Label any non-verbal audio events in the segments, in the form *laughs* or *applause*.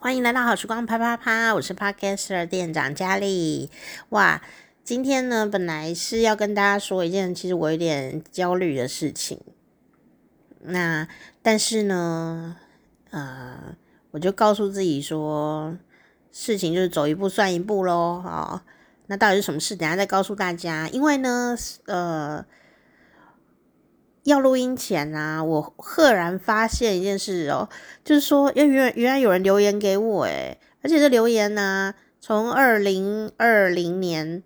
欢迎来到好时光啪啪啪，我是 Podcaster 店长佳丽。哇，今天呢，本来是要跟大家说一件其实我有点焦虑的事情。那但是呢，呃，我就告诉自己说，事情就是走一步算一步喽。哦，那到底是什么事？等下再告诉大家。因为呢，呃。要录音前啊，我赫然发现一件事哦，就是说，原原原来有人留言给我诶，而且这留言呢，从二零二零年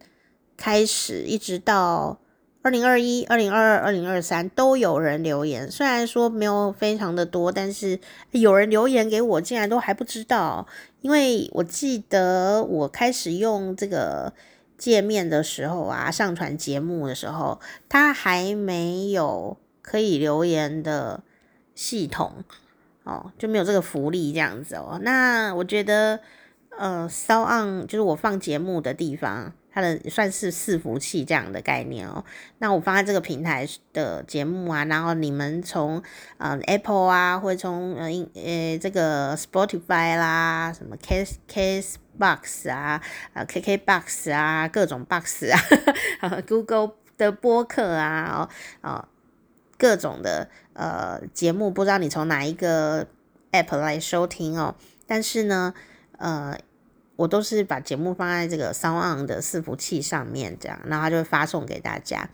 开始，一直到二零二一、二零二二、二零二三都有人留言。虽然说没有非常的多，但是有人留言给我，竟然都还不知道。因为我记得我开始用这个界面的时候啊，上传节目的时候，它还没有。可以留言的系统哦，就没有这个福利这样子哦。那我觉得，呃，so on，就是我放节目的地方，它的算是伺服器这样的概念哦。那我放在这个平台的节目啊，然后你们从呃 Apple 啊，或者从呃呃这个 Spotify 啦，什么 Case Case Box 啊，啊 KK Box 啊，各种 Box 啊，*laughs* Google 的播客啊，哦。哦各种的呃节目，不知道你从哪一个 app 来收听哦。但是呢，呃，我都是把节目放在这个 SoundOn 的伺服器上面，这样，然后它就会发送给大家。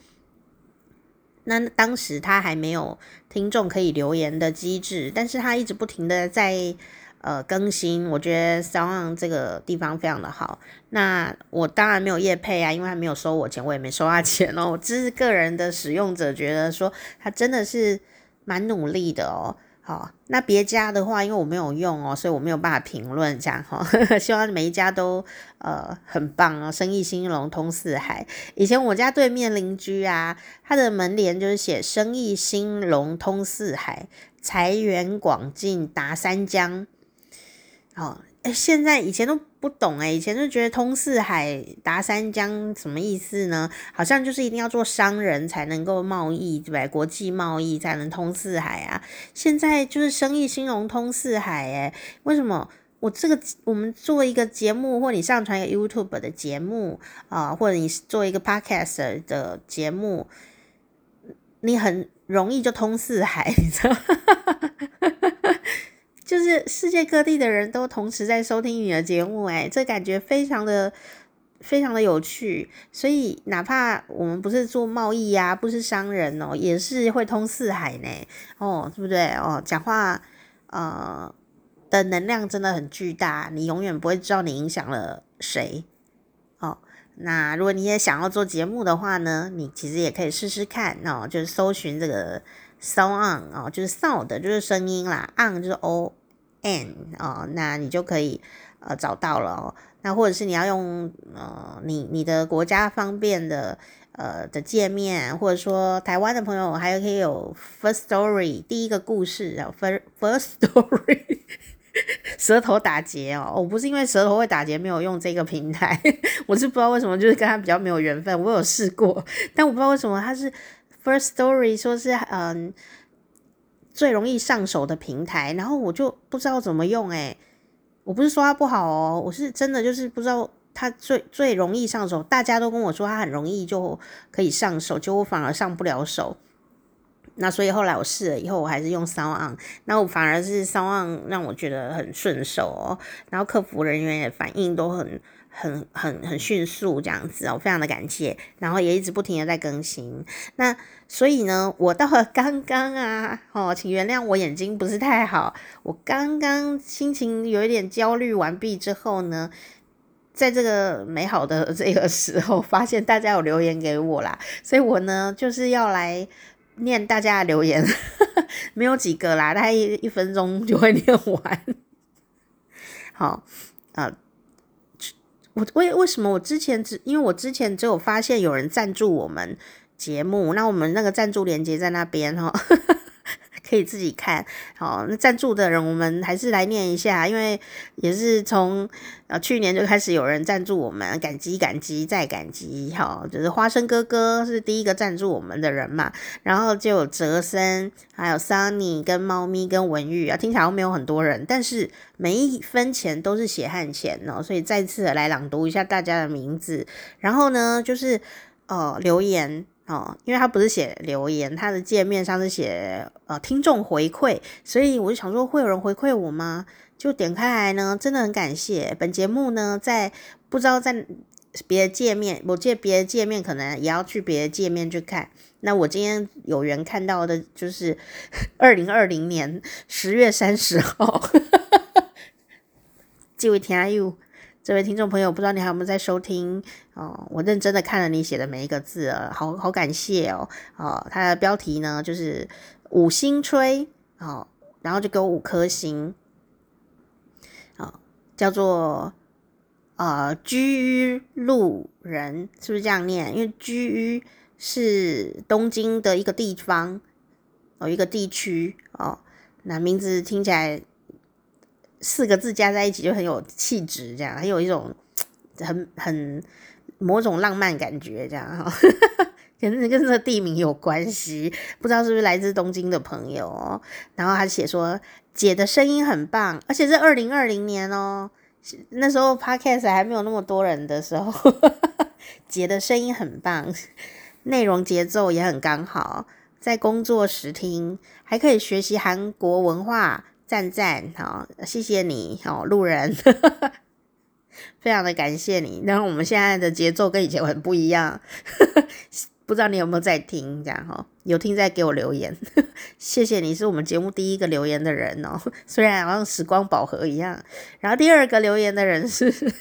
那当时他还没有听众可以留言的机制，但是他一直不停的在。呃，更新，我觉得 s o n 这个地方非常的好。那我当然没有业配啊，因为他没有收我钱，我也没收他钱哦。我只是个人的使用者觉得说，他真的是蛮努力的哦。好，那别家的话，因为我没有用哦，所以我没有办法评论这样哈。*laughs* 希望每一家都呃很棒哦，生意兴隆通四海。以前我家对面邻居啊，他的门帘就是写“生意兴隆通四海，财源广进达三江”。哦，哎，现在以前都不懂哎，以前就觉得通四海、达三江什么意思呢？好像就是一定要做商人才能够贸易，对吧？国际贸易才能通四海啊。现在就是生意兴隆通四海哎，为什么？我这个我们做一个节目，或你上传一个 YouTube 的节目啊，或者你做一个 Podcast 的节目，你很容易就通四海，你知道吗？*laughs* 就是世界各地的人都同时在收听你的节目，诶，这感觉非常的非常的有趣。所以哪怕我们不是做贸易呀，不是商人哦，也是会通四海呢，哦，对不对？哦，讲话呃的能量真的很巨大，你永远不会知道你影响了谁。哦，那如果你也想要做节目的话呢，你其实也可以试试看哦，就是搜寻这个 SoundOn 哦，就是 sound 就是声音啦，on 就是 o。n 哦，那你就可以呃找到了哦。那或者是你要用呃你你的国家方便的呃的界面，或者说台湾的朋友还可以有 First Story 第一个故事啊，First First Story *laughs* 舌头打结哦，我不是因为舌头会打结没有用这个平台，*laughs* 我是不知道为什么就是跟他比较没有缘分。我有试过，但我不知道为什么他是 First Story 说是嗯。最容易上手的平台，然后我就不知道怎么用诶，我不是说它不好哦，我是真的就是不知道它最最容易上手，大家都跟我说它很容易就可以上手，结果我反而上不了手。那所以后来我试了以后，我还是用 SoundOn，那我反而是骚昂让我觉得很顺手哦，然后客服人员也反应都很。很很很迅速这样子哦，非常的感谢，然后也一直不停的在更新。那所以呢，我到了刚刚啊，哦，请原谅我眼睛不是太好，我刚刚心情有一点焦虑完毕之后呢，在这个美好的这个时候，发现大家有留言给我啦，所以我呢就是要来念大家的留言，*laughs* 没有几个啦，大概一一分钟就会念完。*laughs* 好，呃。我为为什么我之前只因为我之前只有发现有人赞助我们节目，那我们那个赞助链接在那边哈，可以自己看。好，那赞助的人我们还是来念一下，因为也是从呃去年就开始有人赞助我们，感激感激再感激。哈，就是花生哥哥是第一个赞助我们的人嘛，然后就有哲森，还有 Sunny 跟猫咪跟文玉啊，听起来都没有很多人，但是每一分钱都是血汗钱哦，所以再次来朗读一下大家的名字，然后呢就是呃留言。哦，因为他不是写留言，他的界面上是写呃听众回馈，所以我就想说会有人回馈我吗？就点开来呢，真的很感谢。本节目呢，在不知道在别的界面，我借别的界面可能也要去别的界面去看。那我今天有缘看到的就是 *laughs* 二零二零年十月三十号，*laughs* 这位听友。这位听众朋友，不知道你还有没有在收听哦？我认真的看了你写的每一个字，好好感谢哦。哦，他的标题呢就是五星吹哦，然后就给我五颗星，哦，叫做呃居于路人，是不是这样念？因为居于是东京的一个地方哦，一个地区哦，那名字听起来。四个字加在一起就很有气质，这样很有一种很很某种浪漫感觉，这样哈，可 *laughs* 能跟这个地名有关系，不知道是不是来自东京的朋友。然后他写说姐的声音很棒，而且是二零二零年哦，那时候 Podcast 还没有那么多人的时候，*laughs* 姐的声音很棒，内容节奏也很刚好，在工作时听还可以学习韩国文化。赞赞，好，谢谢你，好，路人，*laughs* 非常的感谢你。然后我们现在的节奏跟以前很不一样，*laughs* 不知道你有没有在听？这样哈，有听再给我留言，*laughs* 谢谢你是我们节目第一个留言的人哦，虽然好像时光宝盒一样。然后第二个留言的人是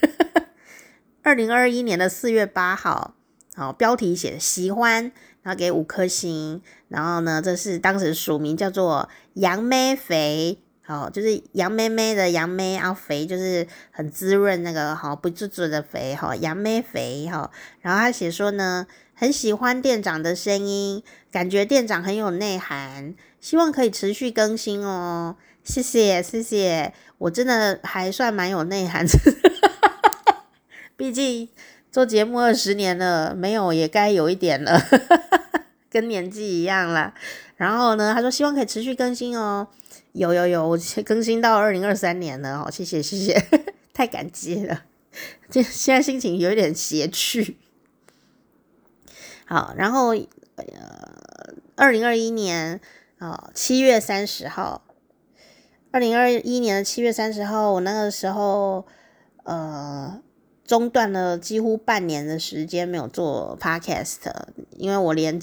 二零二一年的四月八号，好，标题写喜欢，然后给五颗星。然后呢，这是当时署名叫做杨妹肥。好，就是杨妹妹的杨妹，啊肥就是很滋润那个好不自主的肥哈，杨妹肥哈。然后他写说呢，很喜欢店长的声音，感觉店长很有内涵，希望可以持续更新哦。谢谢谢谢，我真的还算蛮有内涵的，*laughs* 毕竟做节目二十年了，没有也该有一点了，*laughs* 跟年纪一样了。然后呢，他说希望可以持续更新哦。有有有，我更新到二零二三年了哦，谢谢谢谢，太感激了，这现在心情有一点邪趣。好，然后呃，二零二一年啊七月三十号，二零二一年的七月三十号，我那个时候呃中断了几乎半年的时间没有做 podcast，因为我连。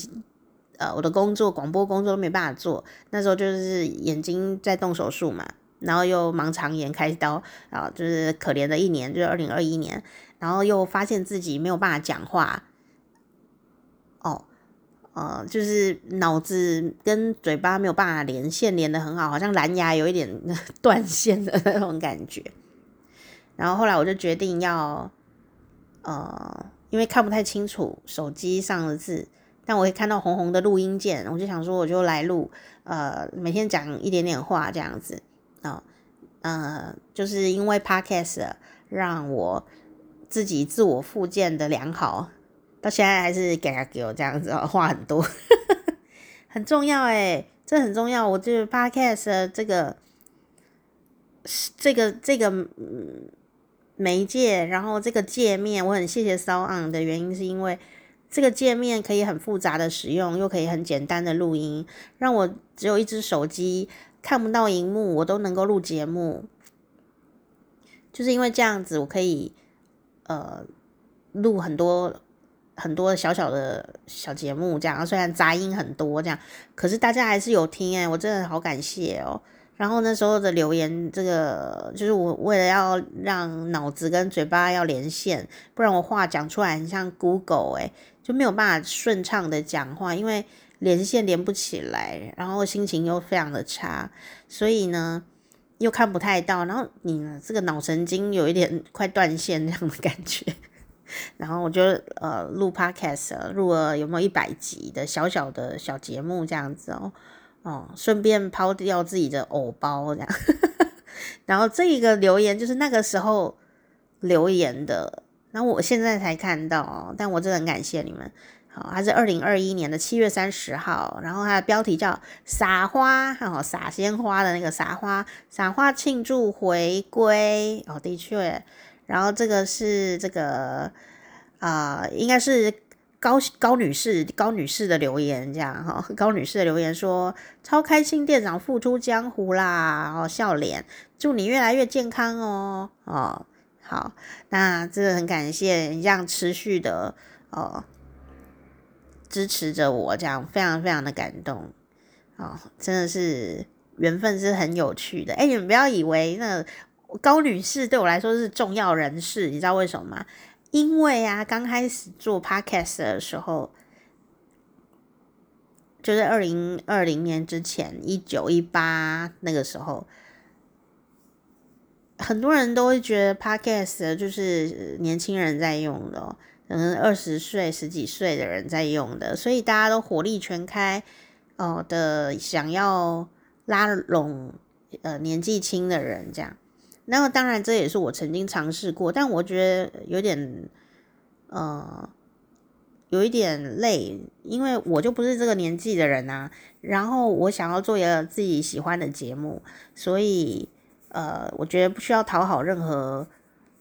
呃，我的工作，广播工作都没办法做，那时候就是眼睛在动手术嘛，然后又盲肠炎开刀啊，就是可怜的一年，就是二零二一年，然后又发现自己没有办法讲话，哦，呃，就是脑子跟嘴巴没有办法连线，连的很好，好像蓝牙有一点 *laughs* 断线的那种感觉，然后后来我就决定要，呃，因为看不太清楚手机上的字。但我会看到红红的录音键，我就想说，我就来录，呃，每天讲一点点话这样子啊，呃，就是因为 Podcast 让我自己自我复健的良好，到现在还是给他给我这样子哦，话很多，*laughs* 很重要诶，这很重要。我就是 Podcast 这个这个这个媒介，然后这个界面，我很谢谢 Sound 的原因是因为。这个界面可以很复杂的使用，又可以很简单的录音，让我只有一只手机看不到荧幕，我都能够录节目。就是因为这样子，我可以呃录很多很多小小的小节目，这样虽然杂音很多，这样可是大家还是有听哎，我真的好感谢哦。然后那时候的留言，这个就是我为了要让脑子跟嘴巴要连线，不然我话讲出来很像 Google 诶，就没有办法顺畅的讲话，因为连线连不起来，然后心情又非常的差，所以呢又看不太到，然后你呢这个脑神经有一点 *laughs* 快断线这样的感觉，*laughs* 然后我就呃录 Podcast 录了有没有一百集的小小的小节目这样子哦。哦，顺便抛掉自己的偶包这样。*laughs* 然后这一个留言就是那个时候留言的，然后我现在才看到，但我真的很感谢你们。好，它是二零二一年的七月三十号，然后它的标题叫“撒花”，哦，撒鲜花的那个撒花，撒花庆祝回归哦，的确。然后这个是这个啊、呃，应该是。高高女士，高女士的留言这样哈，高女士的留言说超开心，店长复出江湖啦，哦笑脸，祝你越来越健康哦哦好，那真的很感谢你这样持续的哦支持着我，这样非常非常的感动哦，真的是缘分是很有趣的，哎，你们不要以为那高女士对我来说是重要人士，你知道为什么吗？因为啊，刚开始做 podcast 的时候，就是二零二零年之前，一九一八那个时候，很多人都会觉得 podcast 就是年轻人在用的，可能二十岁、十几岁的人在用的，所以大家都火力全开哦的，想要拉拢呃年纪轻的人这样。那么当然，这也是我曾经尝试过，但我觉得有点，呃，有一点累，因为我就不是这个年纪的人啊。然后我想要做一个自己喜欢的节目，所以呃，我觉得不需要讨好任何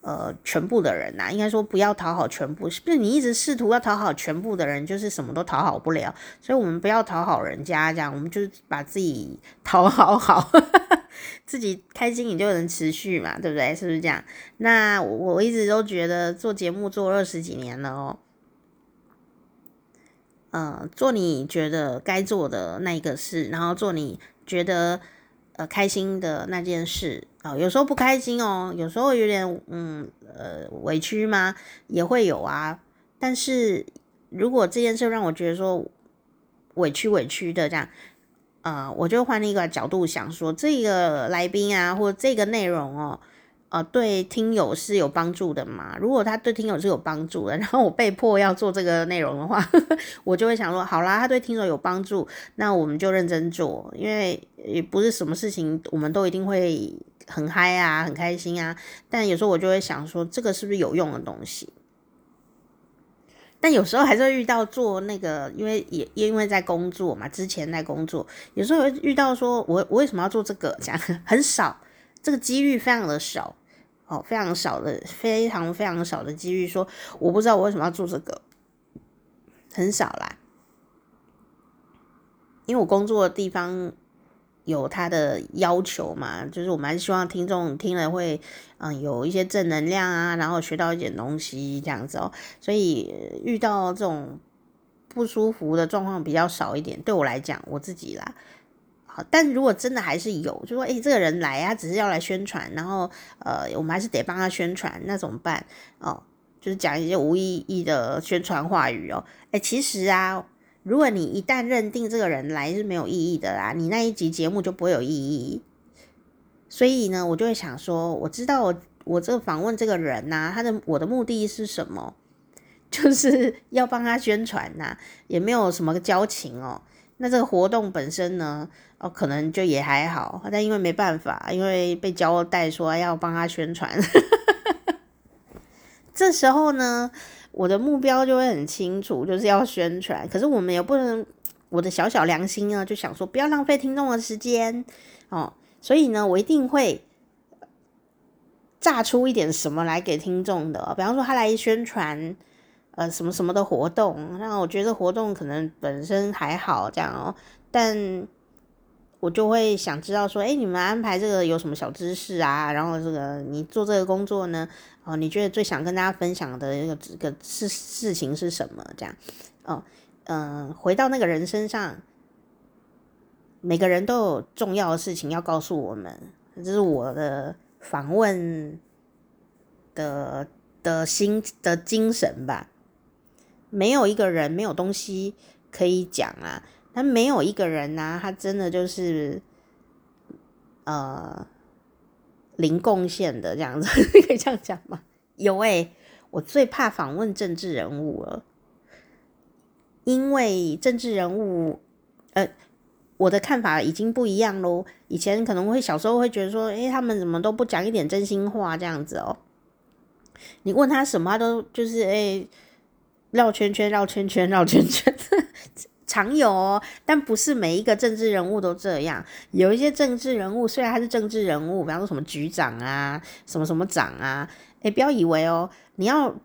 呃全部的人呐、应该说不要讨好全部，是不是？你一直试图要讨好全部的人，就是什么都讨好不了。所以我们不要讨好人家，这样我们就把自己 *laughs* 讨好好。*laughs* 自己开心，你就能持续嘛，对不对？是不是这样？那我我一直都觉得做节目做二十几年了哦，呃，做你觉得该做的那一个事，然后做你觉得呃开心的那件事啊，有时候不开心哦，有时候有点嗯呃委屈吗？也会有啊。但是如果这件事让我觉得说委屈委屈的这样。呃，我就换一个角度想说，这个来宾啊，或者这个内容哦，呃，对听友是有帮助的嘛？如果他对听友是有帮助的，*laughs* 然后我被迫要做这个内容的话，*laughs* 我就会想说，好啦，他对听友有帮助，那我们就认真做，因为也不是什么事情我们都一定会很嗨啊，很开心啊。但有时候我就会想说，这个是不是有用的东西？但有时候还是会遇到做那个，因为也因为在工作嘛，之前在工作，有时候会遇到说我我为什么要做这个？这样 *laughs* 很少，这个几率非常的少，哦，非常少的，非常非常少的几率，说我不知道我为什么要做这个，很少啦，因为我工作的地方。有他的要求嘛，就是我们还是希望听众听了会，嗯，有一些正能量啊，然后学到一点东西这样子哦。所以遇到这种不舒服的状况比较少一点，对我来讲，我自己啦。但如果真的还是有，就说，诶，这个人来啊，只是要来宣传，然后呃，我们还是得帮他宣传，那怎么办？哦，就是讲一些无意义的宣传话语哦。诶，其实啊。如果你一旦认定这个人来是没有意义的啦，你那一集节目就不会有意义。所以呢，我就会想说，我知道我我这个访问这个人呐、他的我的目的是什么？*laughs* 就是要帮他宣传呐、也没有什么交情哦。那这个活动本身呢，哦，可能就也还好，但因为没办法，因为被交代说要帮他宣传，*laughs* 这时候呢。我的目标就会很清楚，就是要宣传。可是我们也不能，我的小小良心呢，就想说不要浪费听众的时间哦。所以呢，我一定会炸出一点什么来给听众的。比方说，他来宣传呃什么什么的活动，那我觉得活动可能本身还好这样哦，但。我就会想知道说，哎，你们安排这个有什么小知识啊？然后这个你做这个工作呢，哦，你觉得最想跟大家分享的一个这个事事情是什么？这样，哦，嗯、回到那个人身上，每个人都有重要的事情要告诉我们，这是我的访问的的心的精神吧。没有一个人没有东西可以讲啊。他没有一个人呐、他真的就是呃零贡献的这样子，*laughs* 可以这样讲吗？有诶、我最怕访问政治人物了，因为政治人物呃我的看法已经不一样喽。以前可能会小时候会觉得说，诶，他们怎么都不讲一点真心话这样子哦。你问他什么，他都就是诶，绕圈圈，绕圈圈，绕圈圈，*laughs* 常有哦。但不是每一个政治人物都这样。有一些政治人物虽然他是政治人物，比方说什么局长啊，什么什么长啊，诶，不要以为哦，你要。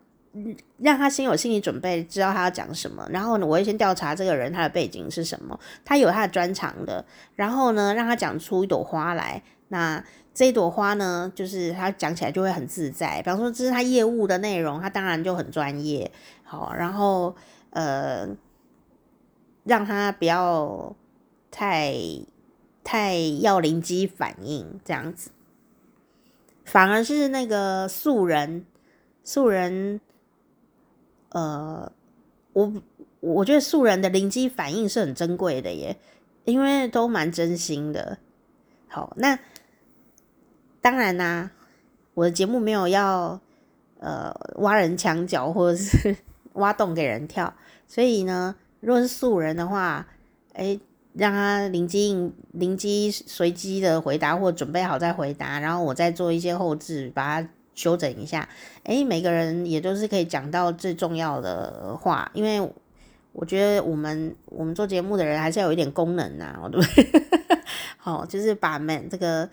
让他先有心理准备，知道他要讲什么。然后呢，我会先调查这个人他的背景是什么，他有他的专长的。然后呢，让他讲出一朵花来。那这一朵花呢，就是他讲起来就会很自在。比方说，这是他业务的内容，他当然就很专业。好，然后呃，让他不要太太要灵机反应这样子，反而是那个素人素人。呃，我我觉得素人的灵机反应是很珍贵的耶，因为都蛮真心的。好，那当然啦、我的节目没有要呃挖人墙角或者是 *laughs* 挖洞给人跳，所以呢，如果是素人的话，哎，让他灵机应灵机随机的回答或准备好再回答，然后我再做一些后置，把它。修整一下，诶，每个人也都是可以讲到最重要的话，因为我觉得我们我们做节目的人还是要有一点功能呐，*laughs* 对不对？好，就是把们这个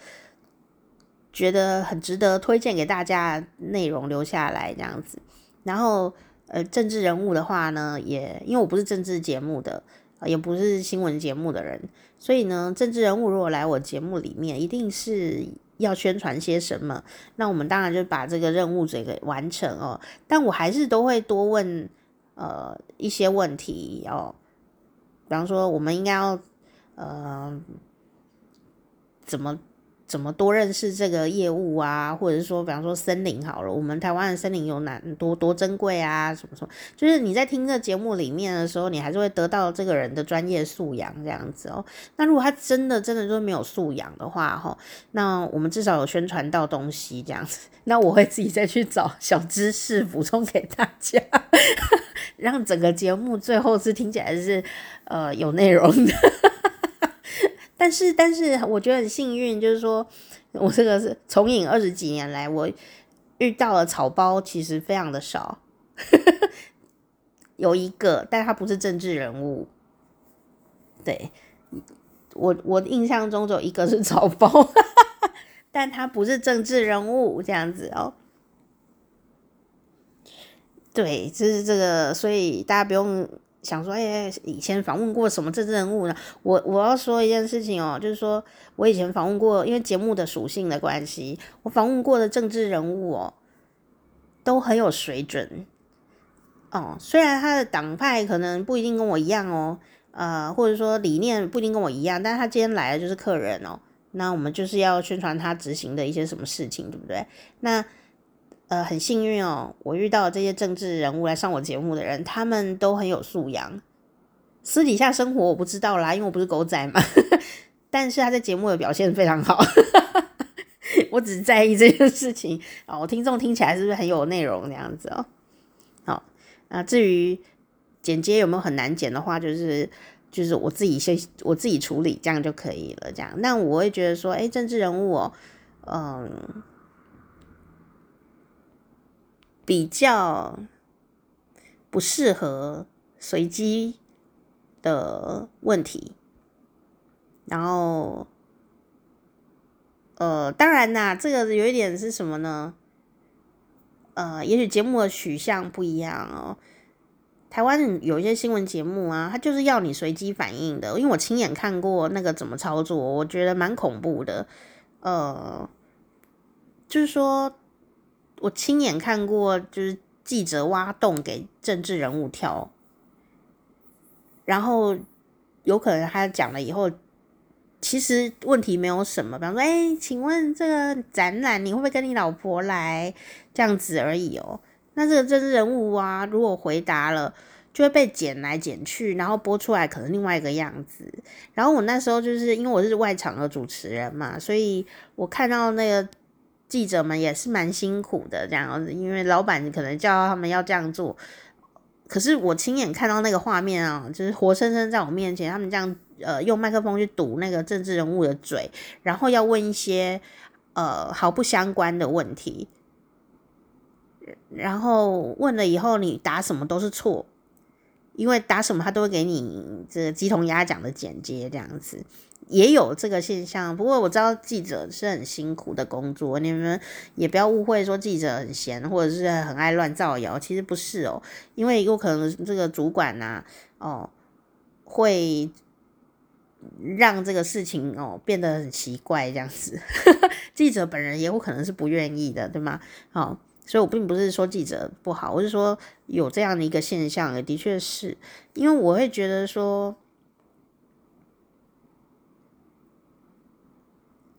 觉得很值得推荐给大家内容留下来这样子。然后，呃，政治人物的话呢，也因为我不是政治节目的，也不是新闻节目的人，所以呢，政治人物如果来我节目里面，一定是。要宣传些什么？那我们当然就把这个任务这个完成哦。但我还是都会多问呃一些问题哦，比方说我们应该要呃怎么？怎么多认识这个业务啊？或者是说，比方说森林好了，我们台湾的森林有哪多多珍贵啊？什么什么？就是你在听这节目里面的时候，你还是会得到这个人的专业素养这样子哦。那如果他真的真的就是没有素养的话，哈，那我们至少有宣传到东西这样子。*laughs* 那我会自己再去找小知识补充给大家，*laughs* 让整个节目最后是听起来是呃有内容的。但是，但是我觉得很幸运，就是说我这个是从影二十几年来，我遇到了草包其实非常的少，*laughs* 有一个，但他不是政治人物。对，我我印象中只有一个是草包，*laughs* 但他不是政治人物这样子哦。对，就是这个，所以大家不用。想说，哎，以前访问过什么政治人物呢？我我要说一件事情哦，就是说我以前访问过，因为节目的属性的关系，我访问过的政治人物哦，都很有水准。哦，虽然他的党派可能不一定跟我一样哦，呃，或者说理念不一定跟我一样，但是他今天来的就是客人哦，那我们就是要宣传他执行的一些什么事情，对不对？那。呃，很幸运哦，我遇到这些政治人物来上我节目的人，他们都很有素养。私底下生活我不知道啦，因为我不是狗仔嘛。*laughs* 但是他在节目的表现非常好，*laughs* 我只在意这件事情啊。我听众听起来是不是很有内容这样子哦？好，那至于剪接有没有很难剪的话，就是就是我自己先我自己处理，这样就可以了。这样，那我会觉得说，哎，政治人物哦，嗯。比较不适合随机的问题，然后，呃，当然啦，这个有一点是什么呢？呃，也许节目的取向不一样哦。台湾有一些新闻节目啊，它就是要你随机反应的，因为我亲眼看过那个怎么操作，我觉得蛮恐怖的。呃，就是说。我亲眼看过，就是记者挖洞给政治人物跳，然后有可能他讲了以后，其实问题没有什么，比方说，哎，请问这个展览你会不会跟你老婆来？这样子而已哦。那这个政治人物啊，如果回答了，就会被剪来剪去，然后播出来可能另外一个样子。然后我那时候就是因为我是外场的主持人嘛，所以我看到那个。记者们也是蛮辛苦的，这样子，因为老板可能叫他们要这样做，可是我亲眼看到那个画面啊，就是活生生在我面前，他们这样呃用麦克风去堵那个政治人物的嘴，然后要问一些呃毫不相关的问题，然后问了以后你答什么都是错，因为答什么他都会给你这个鸡同鸭讲的剪接这样子。也有这个现象，不过我知道记者是很辛苦的工作，你们也不要误会说记者很闲或者是很爱乱造谣，其实不是哦，因为有可能这个主管呐、哦，会让这个事情哦变得很奇怪这样子，*laughs* 记者本人也有可能是不愿意的，对吗？哦，所以我并不是说记者不好，我是说有这样的一个现象，也的确是因为我会觉得说。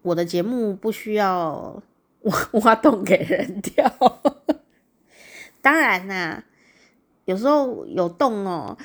我的节目不需要挖 *laughs* 挖洞给人跳，当然啦，有时候有洞哦，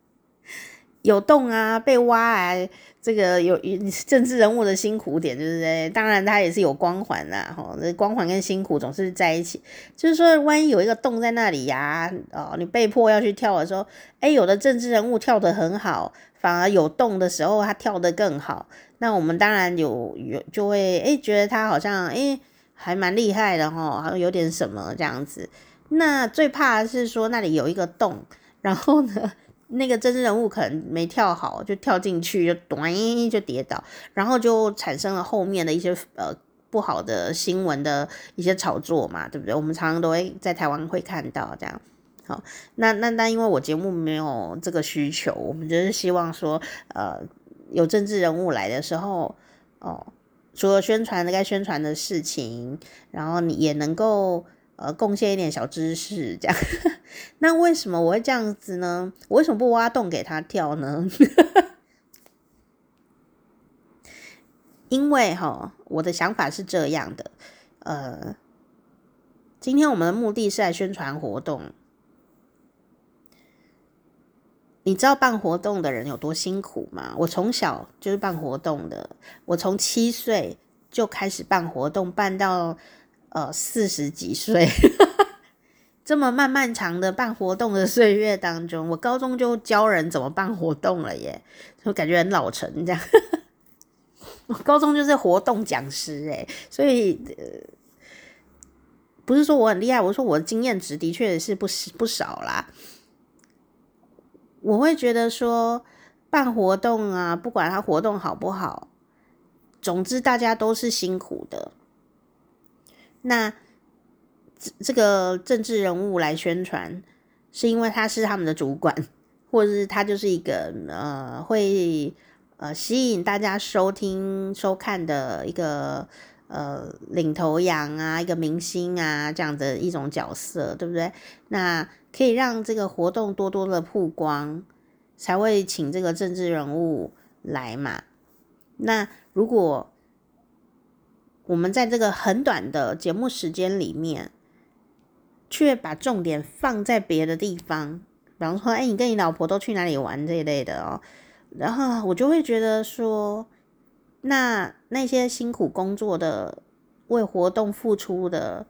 *laughs* 有洞啊，被挖啊，这个有政治人物的辛苦点，对不对？当然他也是有光环啦，哈，这光环跟辛苦总是在一起。就是说，万一有一个洞在那里呀，哦，你被迫要去跳的时候，哎，有的政治人物跳得很好，反而有洞的时候他跳得更好。那我们当然有有就会诶觉得他好像诶还蛮厉害的哈，好像有点什么这样子。那最怕是说那里有一个洞，然后呢，那个真实人物可能没跳好，就跳进去就咚就跌倒，然后就产生了后面的一些呃不好的新闻的一些炒作嘛，对不对？我们常常都会在台湾会看到这样。好，那那那因为我节目没有这个需求，我们就是希望说呃。有政治人物来的时候，哦，除了宣传的该宣传的事情，然后你也能够呃贡献一点小知识，这样。*laughs* 那为什么我会这样子呢？我为什么不挖洞给他跳呢？*laughs* 因为哈、我的想法是这样的，呃，今天我们的目的是来宣传活动。你知道办活动的人有多辛苦吗？我从小就是办活动的，我从七岁就开始办活动，办到呃四十几岁，*laughs* 这么漫漫长的办活动的岁月当中，我高中就教人怎么办活动了耶，就感觉很老成这样。*laughs* 我高中就是活动讲师诶，所以不是说我很厉害，我说我的经验值的确是不不少啦。我会觉得说办活动啊，不管他活动好不好，总之大家都是辛苦的。那这这个政治人物来宣传，是因为他是他们的主管，或者是他就是一个呃会呃吸引大家收听收看的一个呃领头羊啊，一个明星啊这样的一种角色，对不对？那。可以让这个活动多多的曝光，才会请这个政治人物来嘛。那如果我们在这个很短的节目时间里面，却把重点放在别的地方，比方说，哎，你跟你老婆都去哪里玩这一类的哦，然后我就会觉得说，那那些辛苦工作的、为活动付出的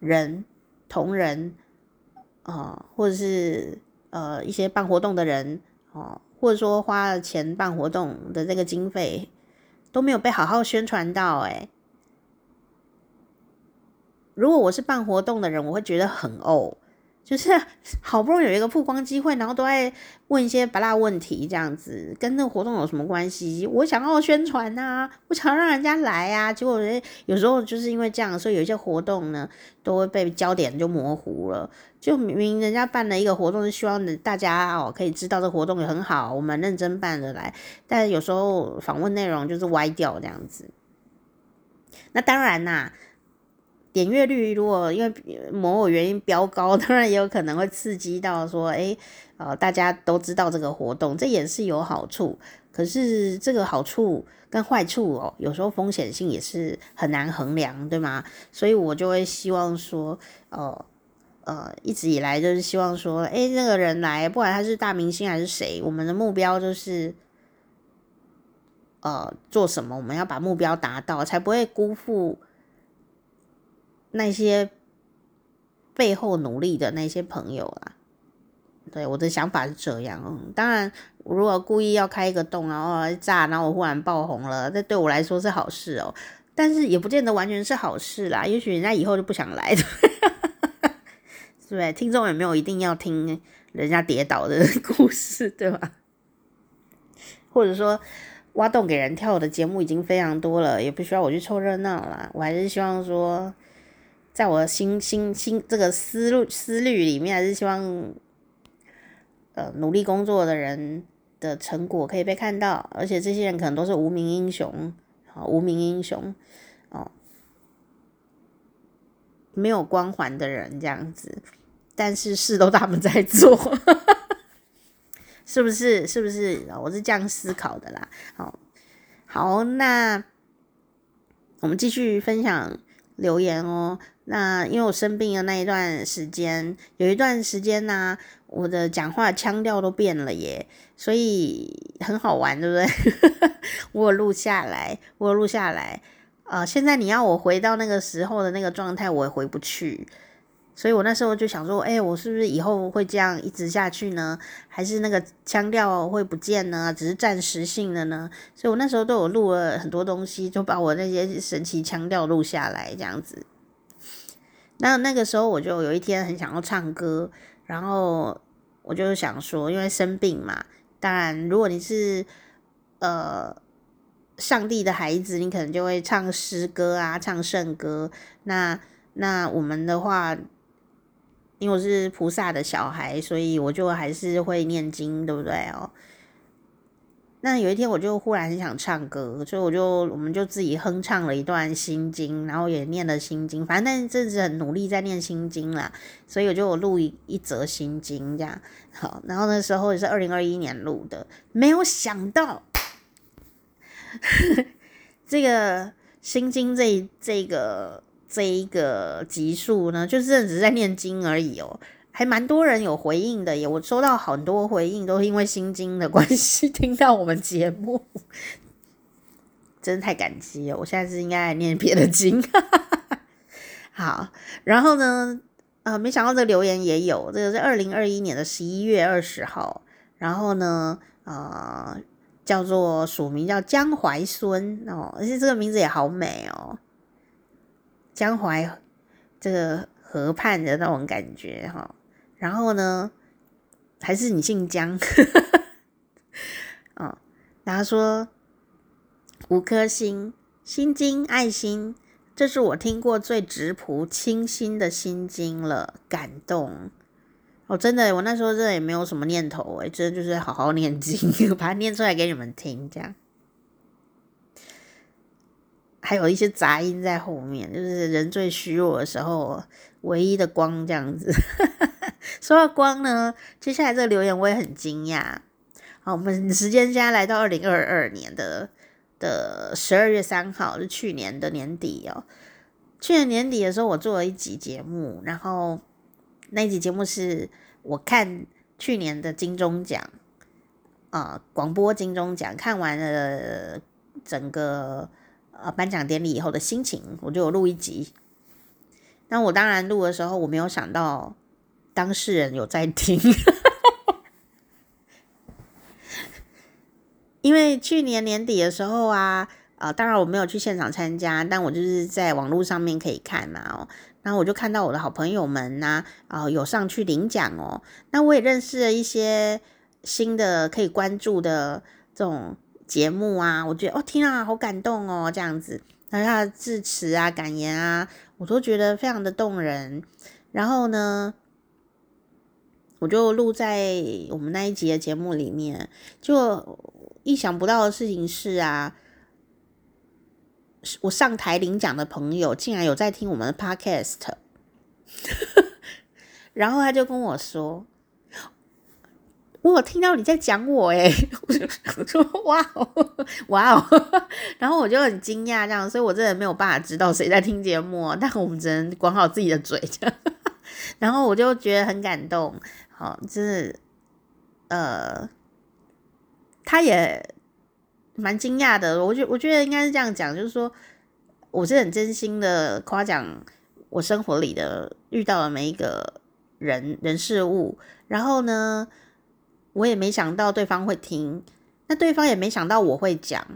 人、同仁。啊、或者是呃一些办活动的人哦，或者说花了钱办活动的这个经费都没有被好好宣传到诶。如果我是办活动的人，我会觉得很怄。就是 *laughs* 好不容易有一个曝光机会，然后都在问一些芭乐问题，这样子跟那个活动有什么关系？我想要宣传啊，我想要让人家来啊，结果人有时候就是因为这样，所以有一些活动呢都会被焦点就模糊了。就明明人家办了一个活动，是希望大家哦可以知道这活动也很好，我们认真办的来，但有时候访问内容就是歪掉这样子。那当然啦。点阅率如果因为某某原因飙高，*laughs* 当然也有可能会刺激到说，诶，呃，大家都知道这个活动，这也是有好处。可是这个好处跟坏处哦，有时候风险性也是很难衡量，对吗？所以我就会希望说，呃呃，一直以来就是希望说，诶，那个人来，不管他是大明星还是谁，我们的目标就是，呃，做什么，我们要把目标达到，才不会辜负。那些背后努力的那些朋友啊，对，我的想法是这样。当然，我如果故意要开一个洞，然后炸，然后我忽然爆红了，这对我来说是好事哦。但是也不见得完全是好事啦，也许人家以后就不想来了。*laughs* 对，听众也没有一定要听人家跌倒的 *laughs* 故事，对吧？或者说挖洞给人跳的节目已经非常多了，也不需要我去凑热闹啦。我还是希望说，在我的心心心这个思路思虑里面，还是希望。呃，努力工作的人的成果可以被看到，而且这些人可能都是无名英雄，好，无名英雄哦，没有光环的人这样子，但是事都他们在做，是不是？是不是？我是这样思考的啦。好，好，那我们继续分享留言哦。那因为我生病的那一段时间，有一段时间呢、我的讲话腔调都变了耶，所以很好玩，对不对？*laughs* 我有录下来，我有录下来。呃，现在你要我回到那个时候的那个状态，我也回不去。所以我那时候就想说，哎、我是不是以后会这样一直下去呢？还是那个腔调会不见呢？只是暂时性的呢？所以我那时候都有录了很多东西，就把我那些神奇腔调录下来，这样子。那那个时候我就有一天很想要唱歌，然后我就想说，因为生病嘛，当然如果你是呃上帝的孩子，你可能就会唱诗歌啊，唱圣歌。那那我们的话，因为我是菩萨的小孩，所以我就还是会念经，对不对哦？那有一天，我就忽然很想唱歌，所以我就我们就自己哼唱了一段心经，然后也念了心经。反正那阵子很努力在念心经啦，所以我就录一一则心经这样。好，然后那时候也是二零二一年录的，没有想到 *laughs* 这个心经这这个这一个集数呢，就是只是在念经而已哦。还蛮多人有回应的耶，我收到很多回应，都是因为心经的关系 *laughs* 听到我们节目，真的太感激了。我现在是应该念别的经，*laughs* 好，然后呢，呃，没想到这个留言也有，这个是二零二一年的十一月二十号，然后呢，呃，叫做署名叫江淮孙哦，而且这个名字也好美哦，江淮这个河畔的那种感觉哈。然后呢，还是你姓江，*laughs* 哦，然后说五颗星，心经爱心，这是我听过最质朴清新的心经了，感动。哦，真的，我那时候真的也没有什么念头，哎，真的就是好好念经，*laughs* 把它念出来给你们听，这样。还有一些杂音在后面，就是人最虚弱的时候，唯一的光这样子。*laughs* 说到光呢，接下来这个留言我也很惊讶。好，我们时间现在来到二零二二年的的十二月三号，是去年的年底哦。去年年底的时候，我做了一集节目，然后那一集节目是我看去年的金钟奖啊，广播金钟奖，看完了整个呃颁奖典礼以后的心情，我就有录一集。那我当然录的时候，我没有想到。当事人有在听，因为去年年底的时候啊，呃，当然我没有去现场参加，但我就是在网络上面可以看嘛，哦，然后我就看到我的好朋友们呐，啊，有上去领奖哦，那我也认识了一些新的可以关注的这种节目啊，我觉得哦，天啊，好感动哦，这样子，然后他的致辞啊、感言啊，我都觉得非常的动人，然后呢，我就录在我们那一集的节目里面，就意想不到的事情是啊，我上台领奖的朋友竟然有在听我们的 podcast，*laughs* 然后他就跟我说：“我有听到你在讲我诶。*laughs* ”我就说：“哇哦，哇哦！” *laughs* 然后我就很惊讶，这样，所以我真的没有办法知道谁在听节目，但我们只能管好自己的嘴，这样。*laughs* 然后我就觉得很感动。好，就是，呃，他也蛮惊讶的。我觉我觉得应该是这样讲，就是说，我是很真心的夸奖我生活里的遇到的每一个人人事物，然后呢，我也没想到对方会听，那对方也没想到我会讲，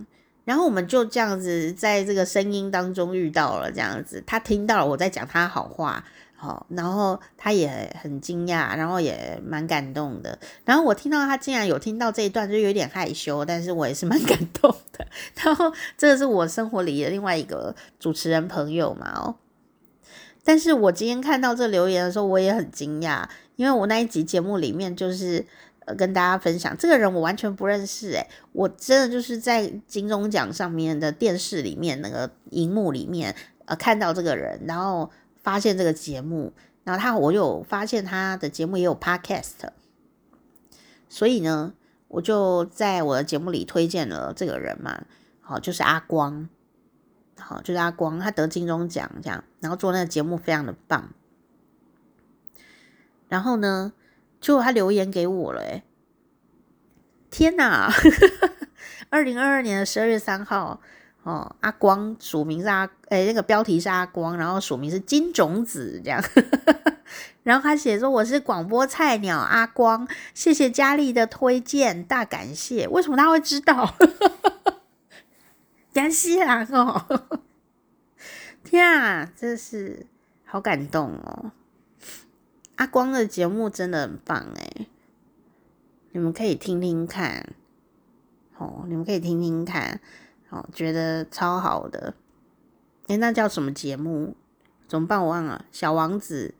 然后我们就这样子在这个声音当中遇到了，这样子，他听到了我在讲他好话。好，然后他也很惊讶，然后也蛮感动的。然后我听到他竟然有听到这一段，就有点害羞，但是我也是蛮感动的。然后这个是我生活里的另外一个主持人朋友嘛，哦。但是我今天看到这留言的时候，我也很惊讶，因为我那一集节目里面就是呃跟大家分享这个人，我完全不认识，诶，我真的就是在金钟奖上面的电视里面那个荧幕里面呃看到这个人，然后。发现这个节目，然后他我有发现他的节目也有 podcast，所以呢，我就在我的节目里推荐了这个人嘛，好，就是阿光，好，就是阿光，他得金钟奖这样，然后做那个节目非常的棒，然后呢，就他留言给我了，诶，天哪，*laughs* 二零二二年的十二月三号。哦，阿光署名是阿，诶、那个标题是阿光，然后署名是金种子这样，*laughs* 然后他写说，我是广播菜鸟阿光，谢谢佳丽的推荐，大感谢。为什么他会知道？感谢啊！哦，*laughs* 天啊，真是好感动哦！阿光的节目真的很棒诶，你们可以听听看，哦，你们可以听听看。哦，觉得超好的，诶，那叫什么节目？怎么办？我忘了。小王子，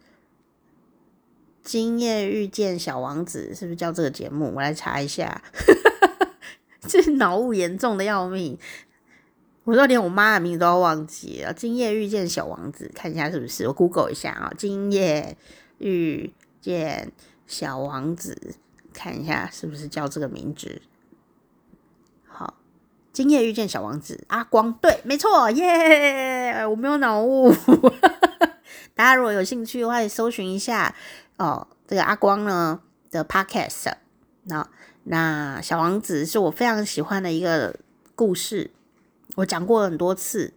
今夜遇见小王子，是不是叫这个节目？我来查一下。*laughs* 这脑雾严重的要命，我说连我妈的名字都要忘记了。今夜遇见小王子，看一下是不是？我 Google 一下啊，今夜遇见小王子，看一下是不是叫这个名字。好今夜遇见小王子，阿光，对，没错，耶！我没有脑雾。*laughs* 大家如果有兴趣的话，搜寻一下哦，这个阿光呢的 podcast。那那小王子是我非常喜欢的一个故事，我讲过很多次。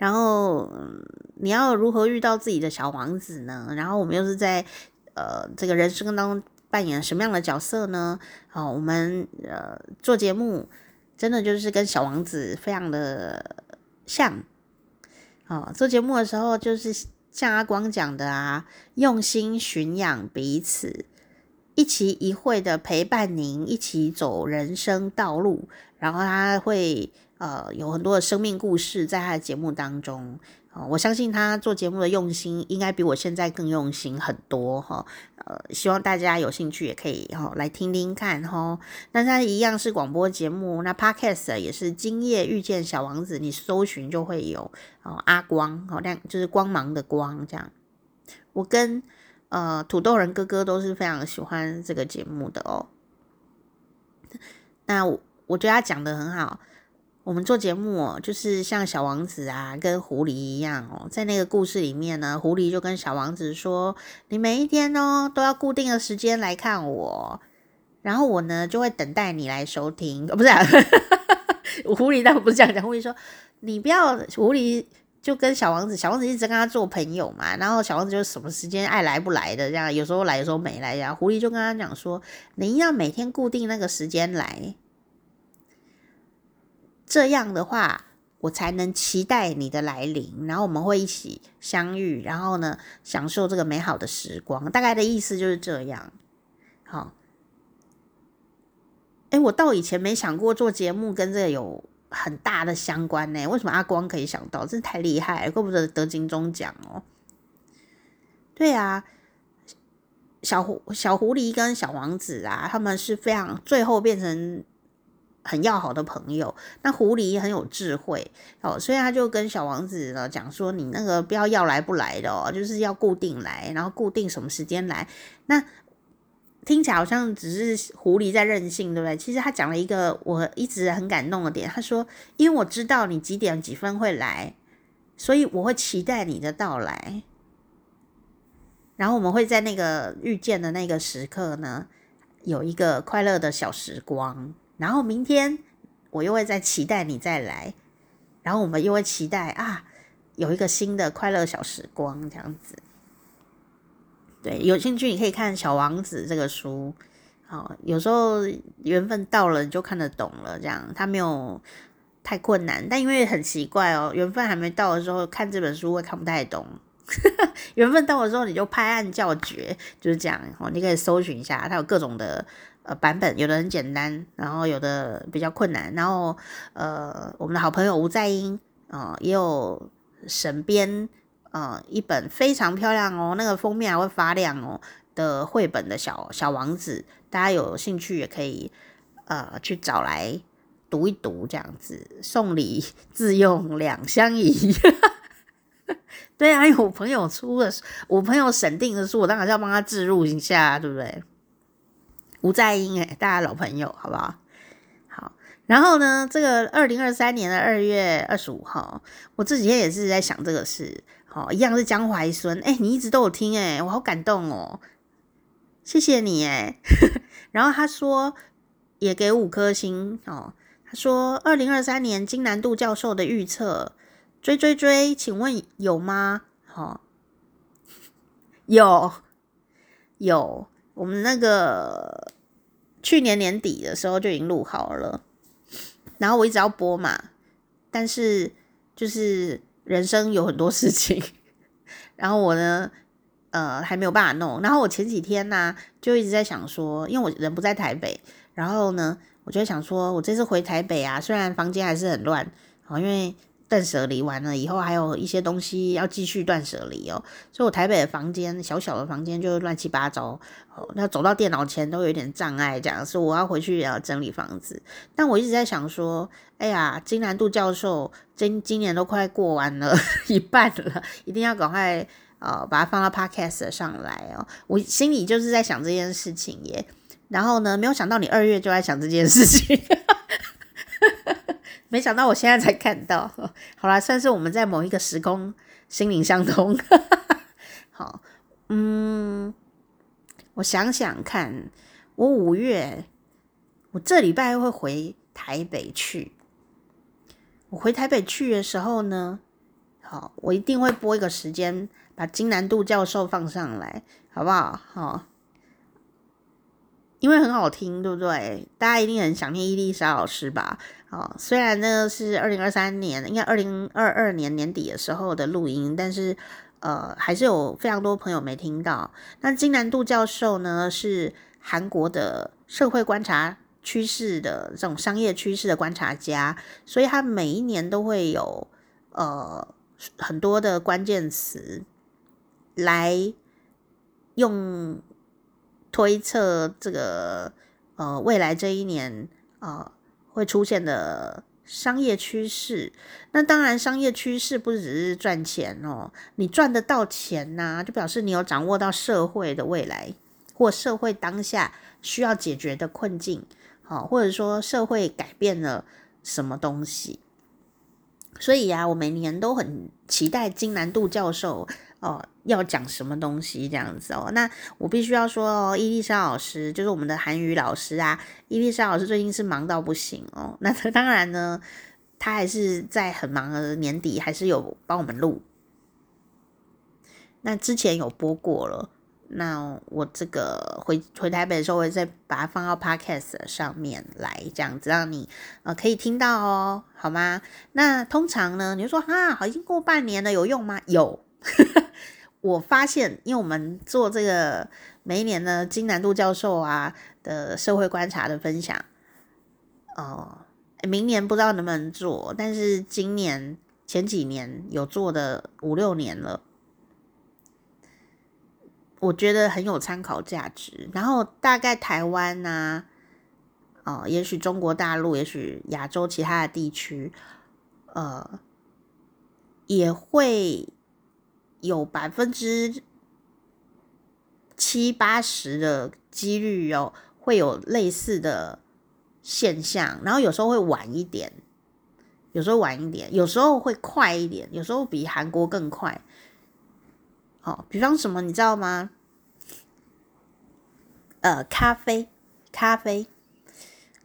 然后你要如何遇到自己的小王子呢？然后我们又是在呃这个人生当中。扮演什么样的角色呢？好，我们呃做节目，真的就是跟小王子非常的像。哦，做节目的时候就是像阿光讲的啊，用心驯养彼此，一期一会的陪伴您一起走人生道路，然后他会呃有很多的生命故事在他的节目当中。哦，我相信他做节目的用心应该比我现在更用心很多哈。呃，希望大家有兴趣也可以哈来听听看哈。那它一样是广播节目，那 Podcast 也是今夜遇见小王子，你搜寻就会有哦。阿光好亮，就是光芒的光这样。我跟呃土豆人哥哥都是非常喜欢这个节目的哦。那我觉得他讲的很好。我们做节目哦，就是像小王子啊，跟狐狸一样哦，在那个故事里面呢，狐狸就跟小王子说：“你每一天哦，都要固定的时间来看我，然后我呢就会等待你来收听。”哦，不是啊，*laughs* 狐狸当然不是这样讲，狐狸说：“你不要。”狐狸就跟小王子，小王子一直跟他做朋友嘛，然后小王子就什么时间爱来不来的这样，有时候来，有时候没来呀。狐狸就跟他讲说：“你要每天固定那个时间来。”这样的话，我才能期待你的来临，然后我们会一起相遇，然后呢，享受这个美好的时光。大概的意思就是这样。好，哎，我到以前没想过做节目跟这个有很大的相关呢。为什么阿光可以想到？真是太厉害，怪不得得金钟奖哦。对啊，小狐小狐狸跟小王子啊，他们是非常最后变成。很要好的朋友，那狐狸很有智慧哦，所以他就跟小王子呢讲说：“你那个不要要来不来的哦，就是要固定来，然后固定什么时间来。”那听起来好像只是狐狸在任性，对不对？其实他讲了一个我一直很感动的点，他说：“因为我知道你几点几分会来，所以我会期待你的到来，然后我们会在那个遇见的那个时刻呢，有一个快乐的小时光。”然后明天我又会再期待你再来，然后我们又会期待啊，有一个新的快乐小时光这样子。对，有兴趣你可以看《小王子》这个书。好，有时候缘分到了你就看得懂了，这样它没有太困难。但因为很奇怪哦，缘分还没到的时候看这本书会看不太懂。*laughs* 缘分到的时候你就拍案叫绝，就是这样。哦，你可以搜寻一下，它有各种的呃版本，有的很简单，然后有的比较困难。然后呃，我们的好朋友吴在英啊、也有审编呃一本非常漂亮哦，那个封面还会发亮哦的绘本的小小王子，大家有兴趣也可以呃去找来读一读，这样子送礼自用两相宜。对啊，我朋友出的，我朋友审定的书，我当然是要帮他置入一下，对不对？吴在英诶，大家老朋友，好不好？好，然后呢，这个二零二三年的二月二十五号，我这几天也是在想这个事，好，一样是江淮孙，诶，你一直都有听，诶，我好感动哦，谢谢你，诶。*laughs* 然后他说也给五颗星哦，他说二零二三年金南度教授的预测。追追追，请问有吗？好、*laughs* 有有，我们那个去年年底的时候就已经录好了，然后我一直要播嘛，但是就是人生有很多事情，*laughs* 然后我呢，呃，还没有办法弄。然后我前几天呢、就一直在想说，因为我人不在台北，然后呢，我就想说，我这次回台北啊，虽然房间还是很乱，好，因为。断舍离完了以后，还有一些东西要继续断舍离哦。所以我台北的房间，小小的房间就乱七八糟哦。那走到电脑前都有点障碍，这样，所以我要回去也要整理房子。但我一直在想说，哎呀，金南度教授今今年都快过完了 *laughs* 一半了，一定要赶快呃把它放到 Podcast 上来哦。我心里就是在想这件事情耶。然后呢，没有想到你二月就在想这件事情。*laughs* 没想到我现在才看到，*laughs* 好啦，算是我们在某一个时空心灵相通。好，嗯，我想想看，我五月，我这礼拜会回台北去。我回台北去的时候呢，好，我一定会播一个时间把金南度教授放上来，好不好？好。因为很好听，对不对？大家一定很想念伊丽莎老师吧？哦，虽然呢是二零二三年，应该二零二二年年底的时候的录音，但是呃，还是有非常多朋友没听到。那金南度教授呢，是韩国的社会观察趋势的这种商业趋势的观察家，所以他每一年都会有呃很多的关键词来用。推测这个呃未来这一年呃会出现的商业趋势，那当然商业趋势不只是赚钱哦，你赚得到钱呐、就表示你有掌握到社会的未来或社会当下需要解决的困境，好，或者说社会改变了什么东西，所以呀、我每年都很期待金南度教授。哦，要讲什么东西这样子哦？那我必须要说哦，伊丽莎老师就是我们的韩语老师啊。伊丽莎老师最近是忙到不行哦。*laughs* 那当然呢，他还是在很忙的年底，还是有帮我们录。那之前有播过了。那我这个回回台北的时候，我再把它放到 Podcast 上面来，这样子让你呃可以听到哦，好吗？那通常呢，你就说啊，已经过半年了，有用吗？有。*laughs* 我发现，因为我们做这个每一年呢金南度教授啊的社会观察的分享，哦，明年不知道能不能做，但是今年前几年有做的五六年了，我觉得很有参考价值。然后大概台湾啊，哦，也许中国大陆，也许亚洲其他的地区，呃，也会。有百分之七八十的几率哦，会有类似的现象，然后有时候会晚一点，有时候晚一点，有时候会快一点，有时候比韩国更快。好，比方什么你知道吗？呃，咖啡，咖啡，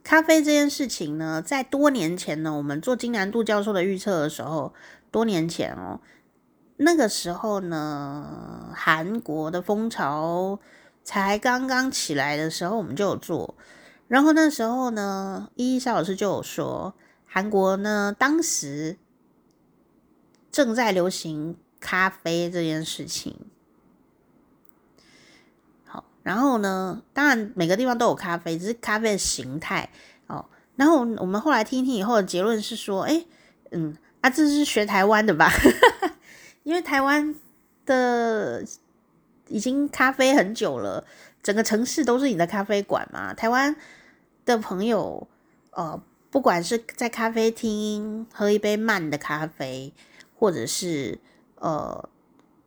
咖啡这件事情呢，在多年前呢，我们做金南度教授的预测的时候，多年前哦。那个时候呢，韩国的风潮才刚刚起来的时候，我们就有做。然后那时候呢，伊莎老师就有说，韩国呢当时正在流行咖啡这件事情。好，然后呢，当然每个地方都有咖啡，只是咖啡的形态哦。然后我们后来听听以后的结论是说，哎，嗯，啊，这是学台湾的吧？*laughs* 因为台湾的已经咖啡很久了，整个城市都是你的咖啡馆嘛。台湾的朋友，呃，不管是在咖啡厅喝一杯慢的咖啡，或者是呃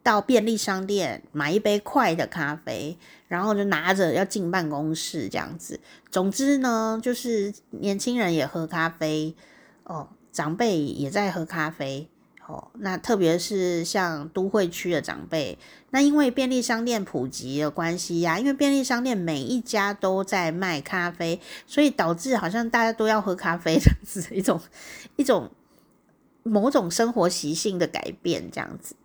到便利商店买一杯快的咖啡，然后就拿着要进办公室这样子。总之呢，就是年轻人也喝咖啡，哦、呃，长辈也在喝咖啡。哦，那特别是像都会区的长辈，那因为便利商店普及的关系呀、因为便利商店每一家都在卖咖啡，所以导致好像大家都要喝咖啡这样子一种一种某种生活习性的改变这样子。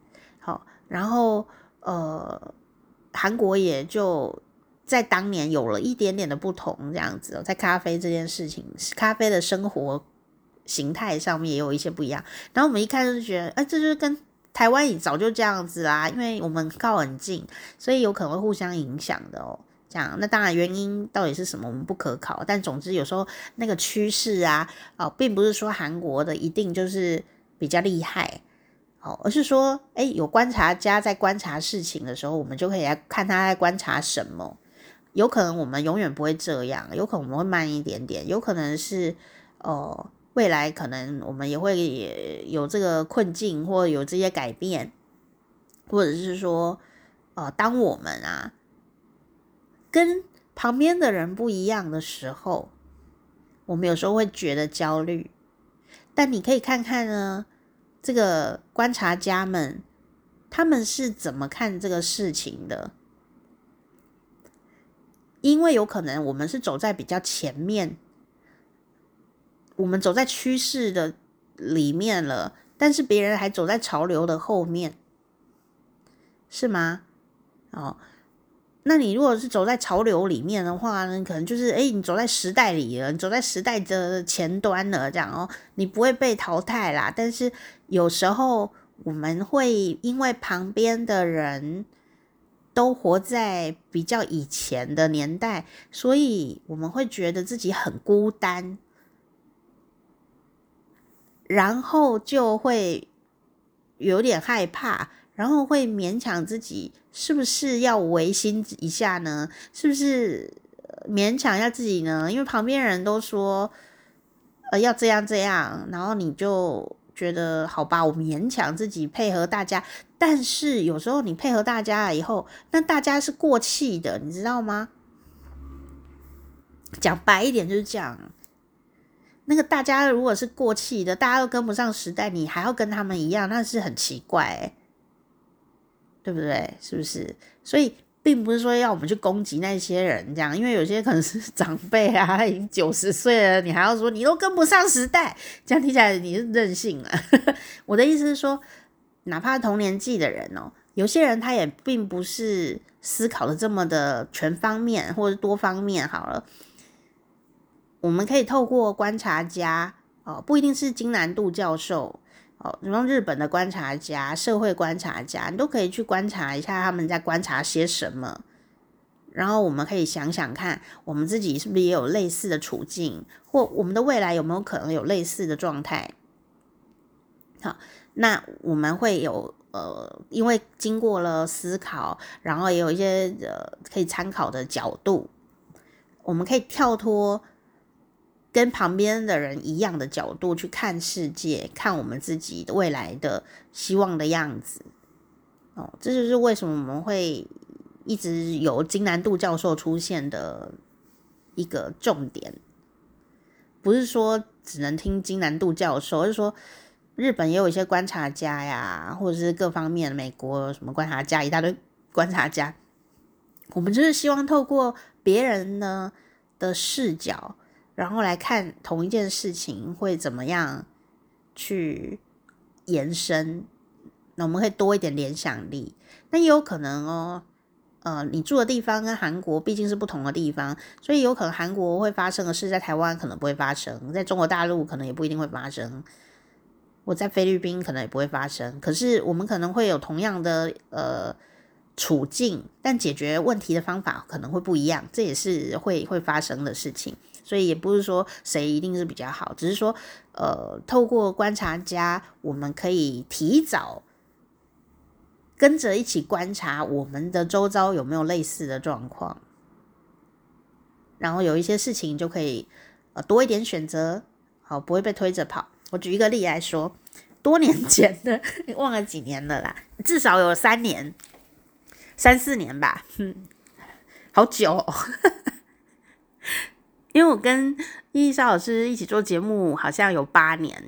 好，然后呃，韩国也就在当年有了一点点的不同这样子，在咖啡这件事情，咖啡的生活。形态上面也有一些不一样，然后我们一看就觉得，哎，这就是跟台湾也早就这样子啦，因为我们靠很近，所以有可能会互相影响的哦。这样，那当然原因到底是什么，我们不可考。但总之有时候那个趋势啊，哦，并不是说韩国的一定就是比较厉害，哦，而是说，哎，有观察家在观察事情的时候，我们就可以来看他在观察什么。有可能我们永远不会这样，有可能我们会慢一点点，有可能是，哦。未来可能我们也会有这个困境，或有这些改变，或者是说，呃，当我们啊跟旁边的人不一样的时候，我们有时候会觉得焦虑。但你可以看看呢，这个观察家们他们是怎么看这个事情的？因为有可能我们是走在比较前面。我们走在趋势的里面了，但是别人还走在潮流的后面，是吗？哦，那你如果是走在潮流里面的话呢，可能就是诶，你走在时代里了，你走在时代的前端了，这样哦，你不会被淘汰啦。但是有时候我们会因为旁边的人都活在比较以前的年代，所以我们会觉得自己很孤单。然后就会有点害怕，然后会勉强自己，是不是要违心一下呢？是不是勉强一下自己呢？因为旁边人都说，呃，要这样这样，然后你就觉得好吧，我勉强自己配合大家。但是有时候你配合大家了以后，那大家是过气的，你知道吗？讲白一点就是这样。那个大家如果是过气的，大家都跟不上时代，你还要跟他们一样，那是很奇怪欸，对不对？是不是？所以并不是说要我们去攻击那些人，这样，因为有些可能是 *laughs* 长辈啊，他已经九十岁了，你还要说你都跟不上时代，这样听起来你是任性了。*laughs* 我的意思是说，哪怕同年纪的人哦，有些人他也并不是思考的这么的全方面或者多方面好了。我们可以透过观察家哦，不一定是金南度教授哦，比方日本的观察家、社会观察家，你都可以去观察一下他们在观察些什么。然后我们可以想想看，我们自己是不是也有类似的处境，或我们的未来有没有可能有类似的状态？好，那我们会有呃，因为经过了思考，然后也有一些呃可以参考的角度，我们可以跳脱。跟旁边的人一样的角度去看世界，看我们自己的未来的希望的样子，哦，这就是为什么我们会一直有金南度教授出现的一个重点。不是说只能听金南度教授，而是说日本也有一些观察家呀，或者是各方面美国什么观察家，一大堆观察家。我们就是希望透过别人呢的视角。然后来看同一件事情会怎么样去延伸，那我们可以多一点联想力。那也有可能哦，呃，你住的地方跟韩国毕竟是不同的地方，所以有可能韩国会发生的事，在台湾可能不会发生，在中国大陆可能也不一定会发生。我在菲律宾可能也不会发生，可是我们可能会有同样的呃处境，但解决问题的方法可能会不一样，这也是会会发生的事情。所以也不是说谁一定是比较好，只是说呃，透过观察家，我们可以提早跟着一起观察我们的周遭有没有类似的状况，然后有一些事情就可以呃多一点选择，好，不会被推着跑。我举一个例来说，多年前的，*laughs* 忘了几年了啦，至少有三年、三四年吧，嗯，好久。*laughs* 因为我跟伊丽莎老师一起做节目，好像有八年，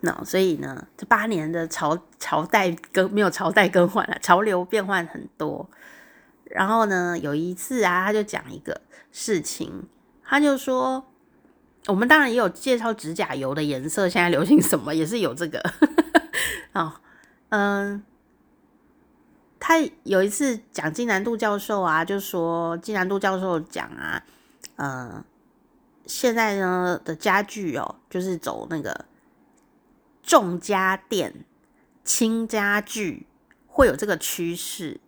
那所以呢，这八年的朝朝代更没有朝代更换了，潮流变换很多。然后呢，有一次啊，他就讲一个事情，他就说。我们当然也有介绍指甲油的颜色，现在流行什么也是有这个。*laughs* 哦，嗯，他有一次讲金南度教授啊，就说金南度教授讲啊，嗯，现在呢的家具哦，就是走那个重家电、轻家具，会有这个趋势。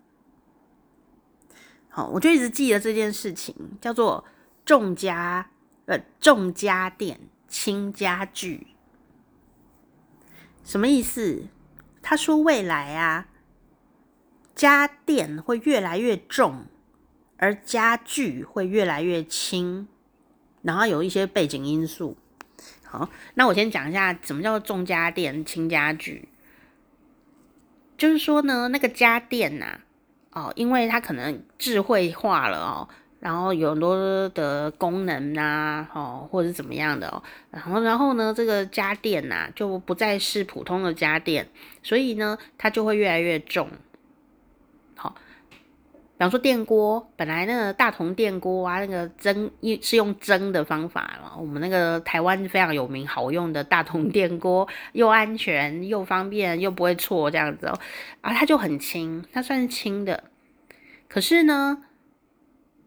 好，我就一直记得这件事情，叫做重家。呃，重家电、轻家具，什么意思？他说未来啊，家电会越来越重，而家具会越来越轻，然后有一些背景因素。好，那我先讲一下什么叫做重家电、轻家具。就是说呢，那个家电呐、啊，哦，因为它可能智慧化了哦。然后有很多的功能呐、哦，或者怎么样的哦，然后然后呢，这个家电呐、啊、就不再是普通的家电，所以呢，它就会越来越重。好，比方说电锅，本来那个大同电锅啊，那个蒸是用蒸的方法嘛，我们那个台湾非常有名好用的大同电锅，又安全又方便又不会错这样子哦，啊，它就很轻，它算是轻的，可是呢。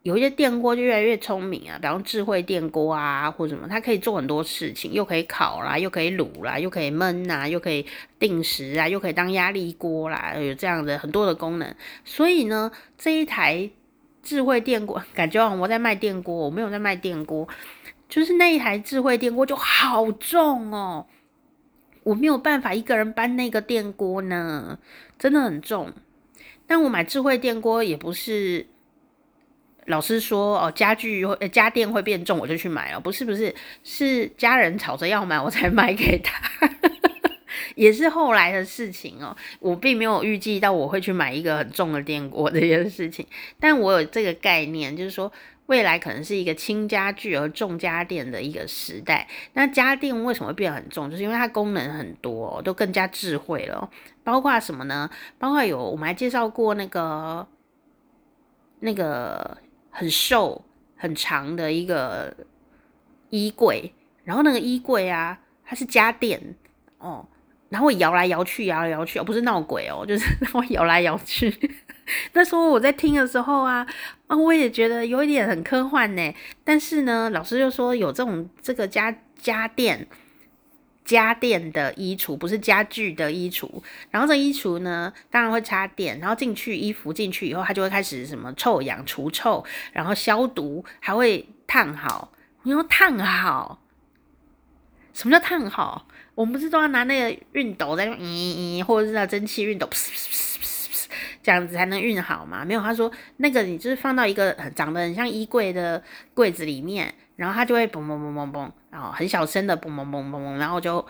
有一些电锅就越来越聪明啊，比方智慧电锅啊，或什么，它可以做很多事情，又可以烤啦，又可以卤啦，又可以焖呐，又可以定时啊，又可以当压力锅啦，有这样的很多的功能。所以呢，这一台智慧电锅，*laughs* 感觉我在卖电锅，我没有在卖电锅，就是那一台智慧电锅就好重哦，我没有办法一个人搬那个电锅呢，真的很重。但我买智慧电锅也不是。老师说：“哦，家具家电会变重，我就去买了。不是不是，是家人吵着要买，我才买给他。*laughs* 也是后来的事情哦。我并没有预计到我会去买一个很重的电锅这件事情，但我有这个概念，就是说未来可能是一个轻家具而重家电的一个时代。那家电为什么会变很重？就是因为它功能很多，都更加智慧了。包括什么呢？包括有我们还介绍过那个那个。”很瘦很长的一个衣柜，然后那个衣柜啊，它是家电哦，然后摇来摇去，摇来摇去，哦，不是闹鬼哦，就是 *laughs* 它会摇来摇去。*laughs* 那时候我在听的时候啊，啊，我也觉得有一点很科幻呢。但是呢，老师就说有这种这个家家电。家电的衣橱不是家具的衣橱，然后这衣橱呢，当然会插电，然后进去衣服进去以后，它就会开始什么臭氧除臭，然后消毒，还会烫好。你说烫好，什么叫烫好？我们不是都要拿那个熨斗在那咦咦，或者是那蒸汽熨斗，这样子才能熨好吗？没有，他说那个你就是放到一个长得很像衣柜的柜子里面。然后它就会嘣嘣嘣嘣嘣，然后很小声的嘣嘣嘣嘣嘣，然后就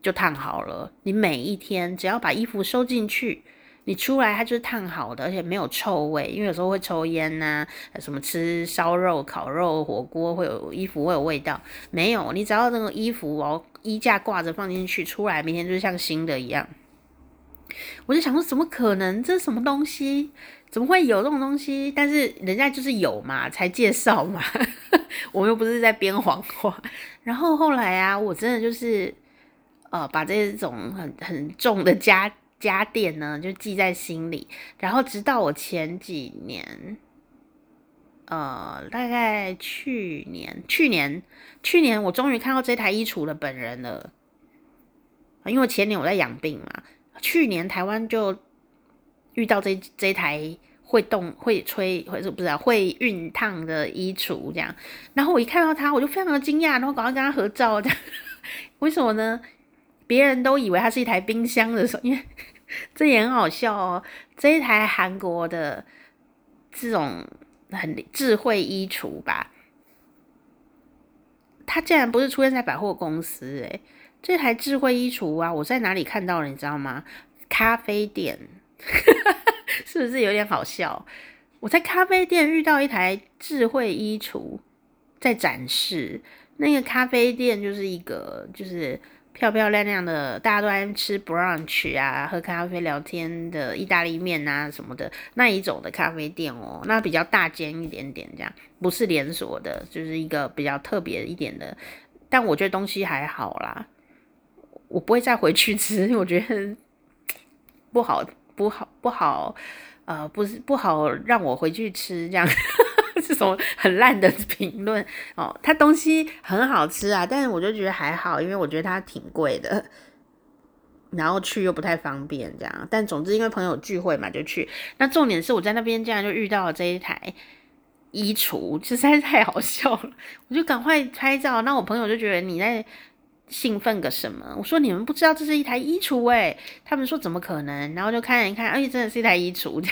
就烫好了。你每一天只要把衣服收进去，你出来它就是烫好的，而且没有臭味。因为有时候会抽烟呐、什么吃烧肉、烤肉、火锅会有衣服会有味道，没有。你只要那个衣服哦，衣架挂着放进去，出来明天就像新的一样。我就想说，怎么可能？这是什么东西？怎么会有这种东西？但是人家就是有嘛，才介绍嘛。*laughs* 我又不是在编谎话。然后后来啊，我真的就是呃把这种很很重的家家电呢就记在心里，然后直到我前几年，呃，大概去年去年去年我终于看到这台衣橱的本人了，因为前年我在养病嘛，去年台湾就遇到这这台。会动、会吹，或者不知道会熨烫的衣橱这样，然后我一看到他，我就非常的惊讶，然后赶快跟他合照这样。*laughs* 为什么呢？别人都以为它是一台冰箱的时候，因为 *laughs* 这也很好笑哦。这一台韩国的这种很智慧衣橱吧，它竟然不是出现在百货公司诶，这台智慧衣橱啊，我在哪里看到了？你知道吗？咖啡店。是不是有点好笑？我在咖啡店遇到一台智慧衣橱在展示，那个咖啡店就是一个就是漂漂亮亮的，大家都在吃 brunch 啊，喝咖啡聊天的意大利面啊什么的那一种的咖啡店哦，那比较大间一点点这样，不是连锁的，就是一个比较特别一点的，但我觉得东西还好啦，我不会再回去吃，我觉得不好。不好，不好，呃，不是不好，让我回去吃这样，*laughs* 这种很烂的评论哦。它东西很好吃啊，但是我就觉得还好，因为我觉得它挺贵的，然后去又不太方便这样。但总之，因为朋友聚会嘛，就去。那重点是我在那边竟然就遇到了这一台衣橱，实在是太好笑了，我就赶快拍照。那我朋友就觉得你在。兴奋个什么？我说你们不知道这是一台衣橱诶，他们说怎么可能？然后就看一看，哎，真的是一台衣橱。*laughs*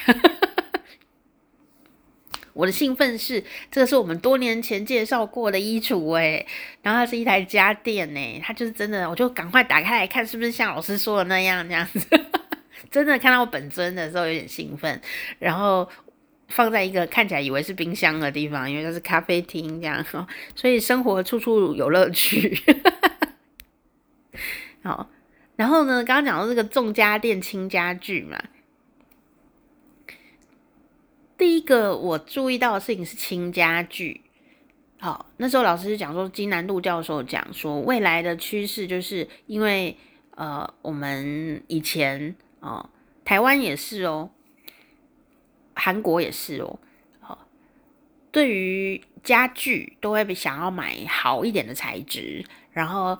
我的兴奋是，这个是我们多年前介绍过的衣橱诶，然后它是一台家电诶，它就是真的，我就赶快打开来看，是不是像老师说的那样这样子？*laughs* 真的看到本尊的时候有点兴奋，然后放在一个看起来以为是冰箱的地方，因为它是咖啡厅这样，所以生活处处有乐趣。好，然后呢，刚刚讲到这个重家电轻家具嘛，第一个我注意到的事情是轻家具。好，那时候老师讲说，金南度教授讲说，未来的趋势就是因为呃，我们以前哦，台湾也是哦，韩国也是哦，好，对于家具都会想要买好一点的材质，然后。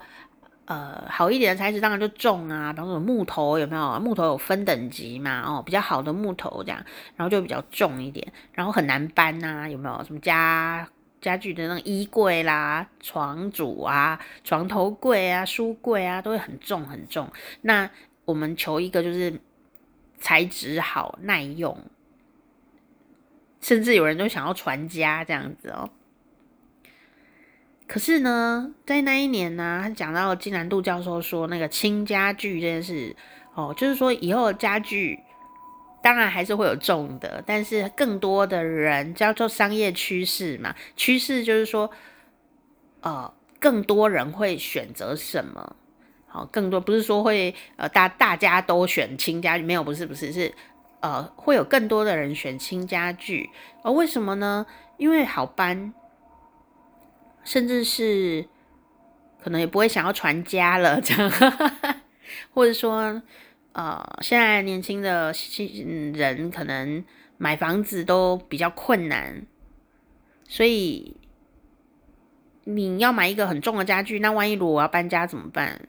呃，好一点的材质当然就重啊，比方说木头有没有？木头有分等级嘛，哦，比较好的木头这样，然后就比较重一点，然后很难搬呐、啊，有没有？什么家家具的那种衣柜啦、床组啊、床头柜啊、书柜啊，都会很重很重。那我们求一个就是材质好、耐用，甚至有人都想要传家这样子哦。可是呢，在那一年呢，他讲到金南度教授说，那个轻家具这件事，哦，就是说以后的家具当然还是会有重的，但是更多的人叫做商业趋势嘛，趋势就是说，呃，更多人会选择什么？好、哦，更多不是说会呃大大家都选轻家具，没有，不是不是是呃会有更多的人选轻家具，而、哦、为什么呢？因为好搬。甚至是可能也不会想要传家了，*laughs* 这样，或者说，呃，现在年轻的新人可能买房子都比较困难，所以你要买一个很重的家具，那万一如果我要搬家怎么办？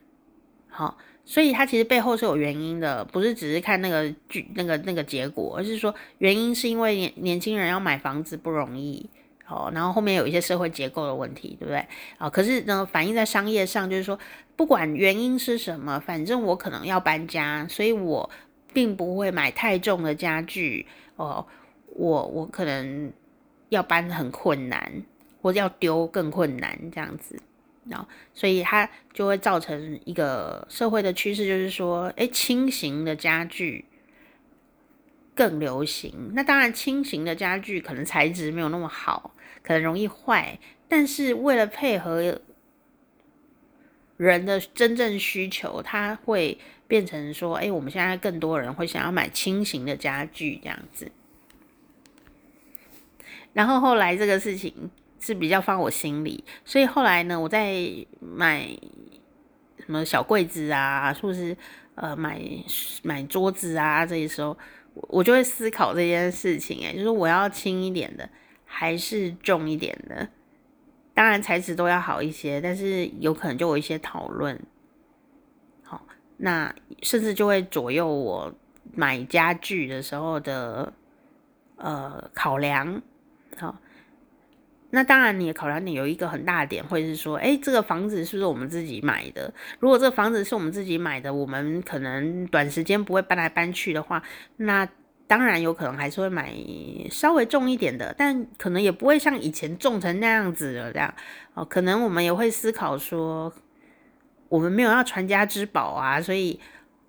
好，所以它其实背后是有原因的，不是只是看那个剧那个那个结果，而是说原因是因为年年轻人要买房子不容易。哦，然后后面有一些社会结构的问题，对不对？啊，可是呢，反映在商业上，就是说，不管原因是什么，反正我可能要搬家，所以我并不会买太重的家具。哦，我我可能要搬很困难，或者要丢更困难，这样子。然后，所以它就会造成一个社会的趋势，就是说，诶，轻型的家具。更流行，那当然轻型的家具可能材质没有那么好，可能容易坏。但是为了配合人的真正需求，它会变成说：哎，我们现在更多人会想要买轻型的家具这样子。然后后来这个事情是比较放我心里，所以后来呢，我在买什么小柜子啊，是不是呃买买桌子啊？这些时候我就会思考这件事情，诶，就是我要轻一点的，还是重一点的？当然材质都要好一些，但是有可能就有一些讨论。好，那甚至就会左右我买家具的时候的呃考量。好。那当然，你的考量点有一个很大的点，会是说，诶，这个房子是不是我们自己买的？如果这个房子是我们自己买的，我们可能短时间不会搬来搬去的话，那当然有可能还是会买稍微重一点的，但可能也不会像以前重成那样子了这样。哦，可能我们也会思考说，我们没有要传家之宝啊，所以，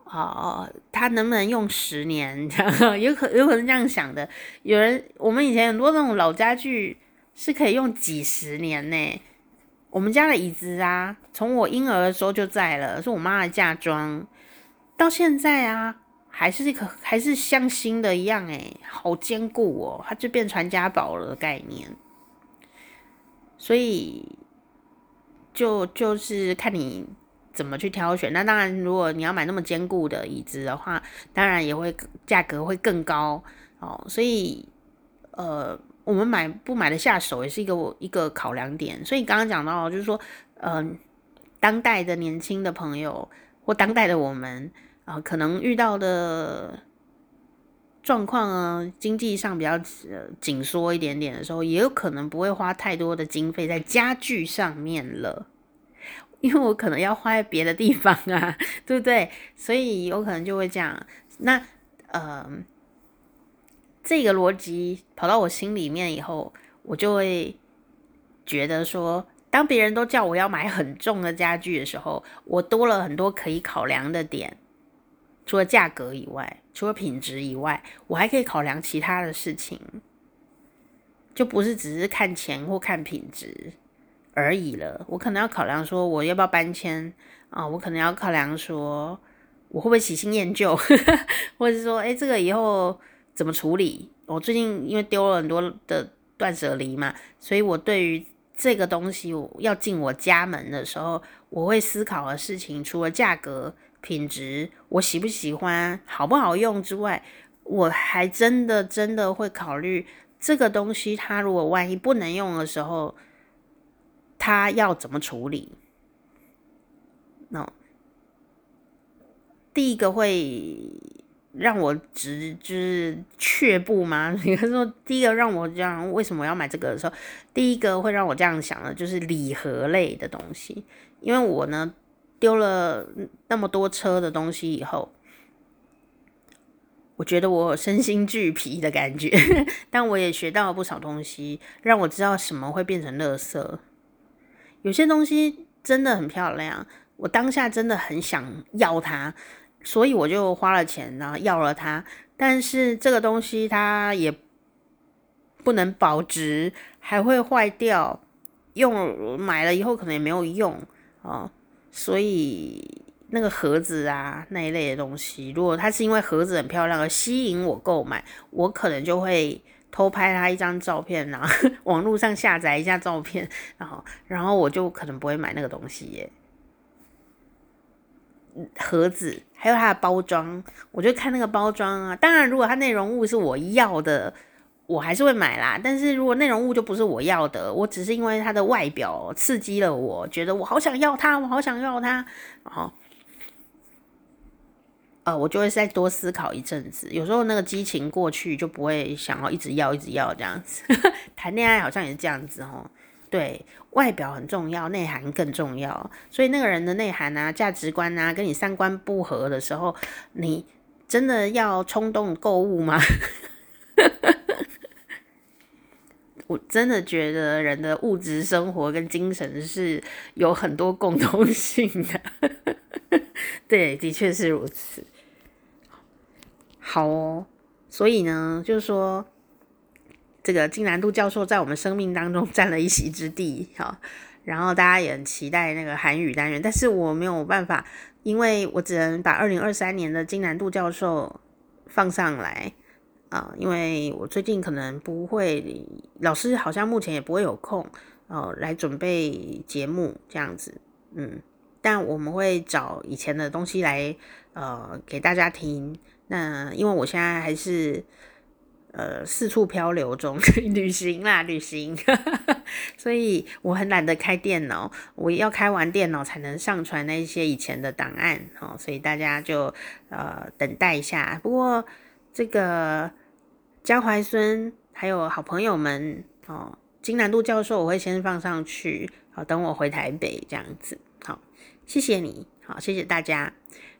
哦，它能不能用十年？这样有可有可能这样想的。有人，我们以前很多那种老家具。是可以用几十年呢。我们家的椅子啊，从我婴儿的时候就在了，是我妈的嫁妆，到现在啊，还是可还是像新的一样，诶，好坚固哦，它就变传家宝了概念。所以，就就是看你怎么去挑选。那当然，如果你要买那么坚固的椅子的话，当然也会价格会更高哦。所以，呃。我们买不买得下手，也是一个一个考量点。所以刚刚讲到，就是说，嗯、当代的年轻的朋友或当代的我们啊、可能遇到的状况啊，经济上比较紧缩一点点的时候，也有可能不会花太多的经费在家具上面了，因为我可能要花在别的地方啊，*laughs* 对不对？所以有可能就会这样。那呃。这个逻辑跑到我心里面以后，我就会觉得说，当别人都叫我要买很重的家具的时候，我多了很多可以考量的点。除了价格以外，除了品质以外，我还可以考量其他的事情，就不是只是看钱或看品质而已了。我可能要考量说，我要不要搬迁啊？我可能要考量说，我会不会喜新厌旧，*laughs* 或者是说，哎，这个以后。怎么处理？我最近因为丢了很多的断舍离嘛，所以我对于这个东西我要进我家门的时候，我会思考的事情，除了价格、品质，我喜不喜欢、好不好用之外，我还真的真的会考虑这个东西，它如果万一不能用的时候，它要怎么处理？那、第一个会。让我直就是却步吗？*laughs* 你看说，第一个让我这样，为什么要买这个的时候，第一个会让我这样想的，就是礼盒类的东西。因为我呢丢了那么多车的东西以后，我觉得我身心俱疲的感觉，*laughs* 但我也学到了不少东西，让我知道什么会变成垃圾。有些东西真的很漂亮，我当下真的很想要它。所以我就花了钱，然后要了它。但是这个东西它也不能保值，还会坏掉。用买了以后可能也没有用哦。所以那个盒子啊那一类的东西，如果它是因为盒子很漂亮而吸引我购买，我可能就会偷拍它一张照片，然后 *laughs* 网络上下载一下照片，然后然后我就可能不会买那个东西耶。盒子还有它的包装，我就看那个包装啊。当然，如果它内容物是我要的，我还是会买啦。但是如果内容物就不是我要的，我只是因为它的外表刺激了我，觉得我好想要它，我好想要它，然后，呃，我就会再多思考一阵子。有时候那个激情过去，就不会想要一直要，一直要这样子。*laughs* 谈恋爱好像也是这样子哦。对，外表很重要，内涵更重要。所以那个人的内涵啊、价值观啊，跟你三观不合的时候，你真的要冲动购物吗？*laughs* 我真的觉得人的物质生活跟精神是有很多共通性的。*laughs* 对，的确是如此。好哦，所以呢，就是说。这个金南度教授在我们生命当中 *laughs* 占了一席之地，好，然后大家也很期待那个韩语单元，但是我没有办法，因为我只能把二零二三年的金南度教授放上来啊，因为我最近可能不会，老师好像目前也不会有空哦，来准备节目这样子，嗯。但我们会找以前的东西来呃给大家听。那因为我现在还是呃四处漂流中，*laughs* 旅行啦，旅行，*laughs* 所以我很懒得开电脑，我要开完电脑才能上传那些以前的档案，哦，所以大家就呃等待一下。不过这个江怀孙还有好朋友们哦，金南度教授我会先放上去，好，等我回台北这样子，好，谢谢你，好，谢谢大家。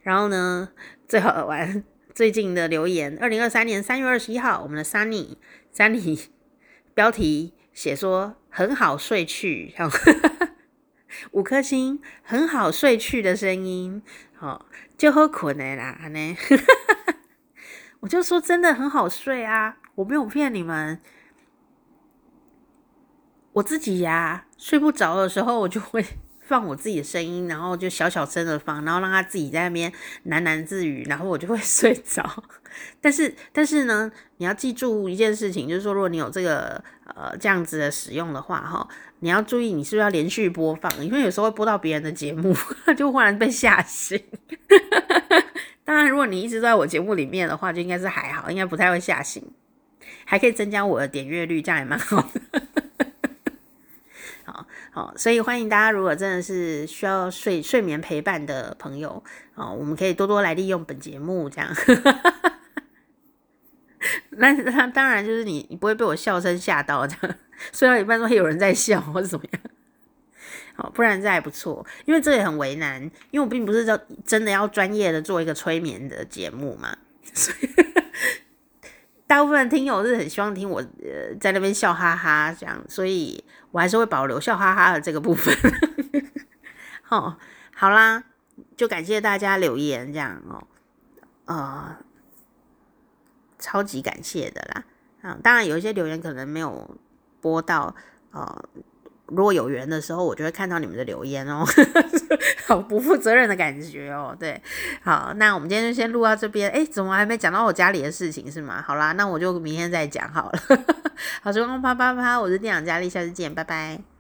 然后呢，最好玩。最近的留言，二零二三年三月二十一号，我们的 Sunny，Sunny *laughs* 标题写说很好睡去，*laughs* 五颗星，很好睡去的声音，好就好困的啦，呢，我就说真的很好睡啊，我没有骗你们，我自己呀、睡不着的时候，我就会。*laughs* 放我自己的声音，然后就小小声的放，然后让他自己在那边喃喃自语，然后我就会 *laughs* 睡着。但是，但是呢，你要记住一件事情，就是说，如果你有这个呃这样子的使用的话，哈，你要注意你是不是要连续播放，因为有时候会播到别人的节目，*laughs* 就忽然被吓醒。当然，如果你一直在我节目里面的话，就应该是还好，应该不太会吓醒，还可以增加我的点阅率，这样也蛮好的。*laughs* 好，所以欢迎大家，如果真的是需要睡睡眠陪伴的朋友，哦，我们可以多多来利用本节目，这样。*laughs* 那那当然就是你，你不会被我笑声吓到，这样 *laughs* 睡到一半都会有人在笑或者怎么样。哦，不然这还不错，因为这也很为难，因为我并不是说真的要专业的做一个催眠的节目嘛，*laughs* 所以大部分听友是很希望听我呃在那边笑哈哈这样，所以。我还是会保留笑哈哈的这个部分，好，*laughs* 好啦，就感谢大家留言这样哦，呃，超级感谢的啦，啊，当然有一些留言可能没有播到，呃，如果有缘的时候，我就会看到你们的留言哦，*laughs* 好不负责任的感觉哦，对，好，那我们今天就先录到这边，哎，怎么还没讲到我家里的事情是吗？好啦，那我就明天再讲好了。*laughs* 好时光啪啪啪，我是店长佳丽，下次见，拜拜。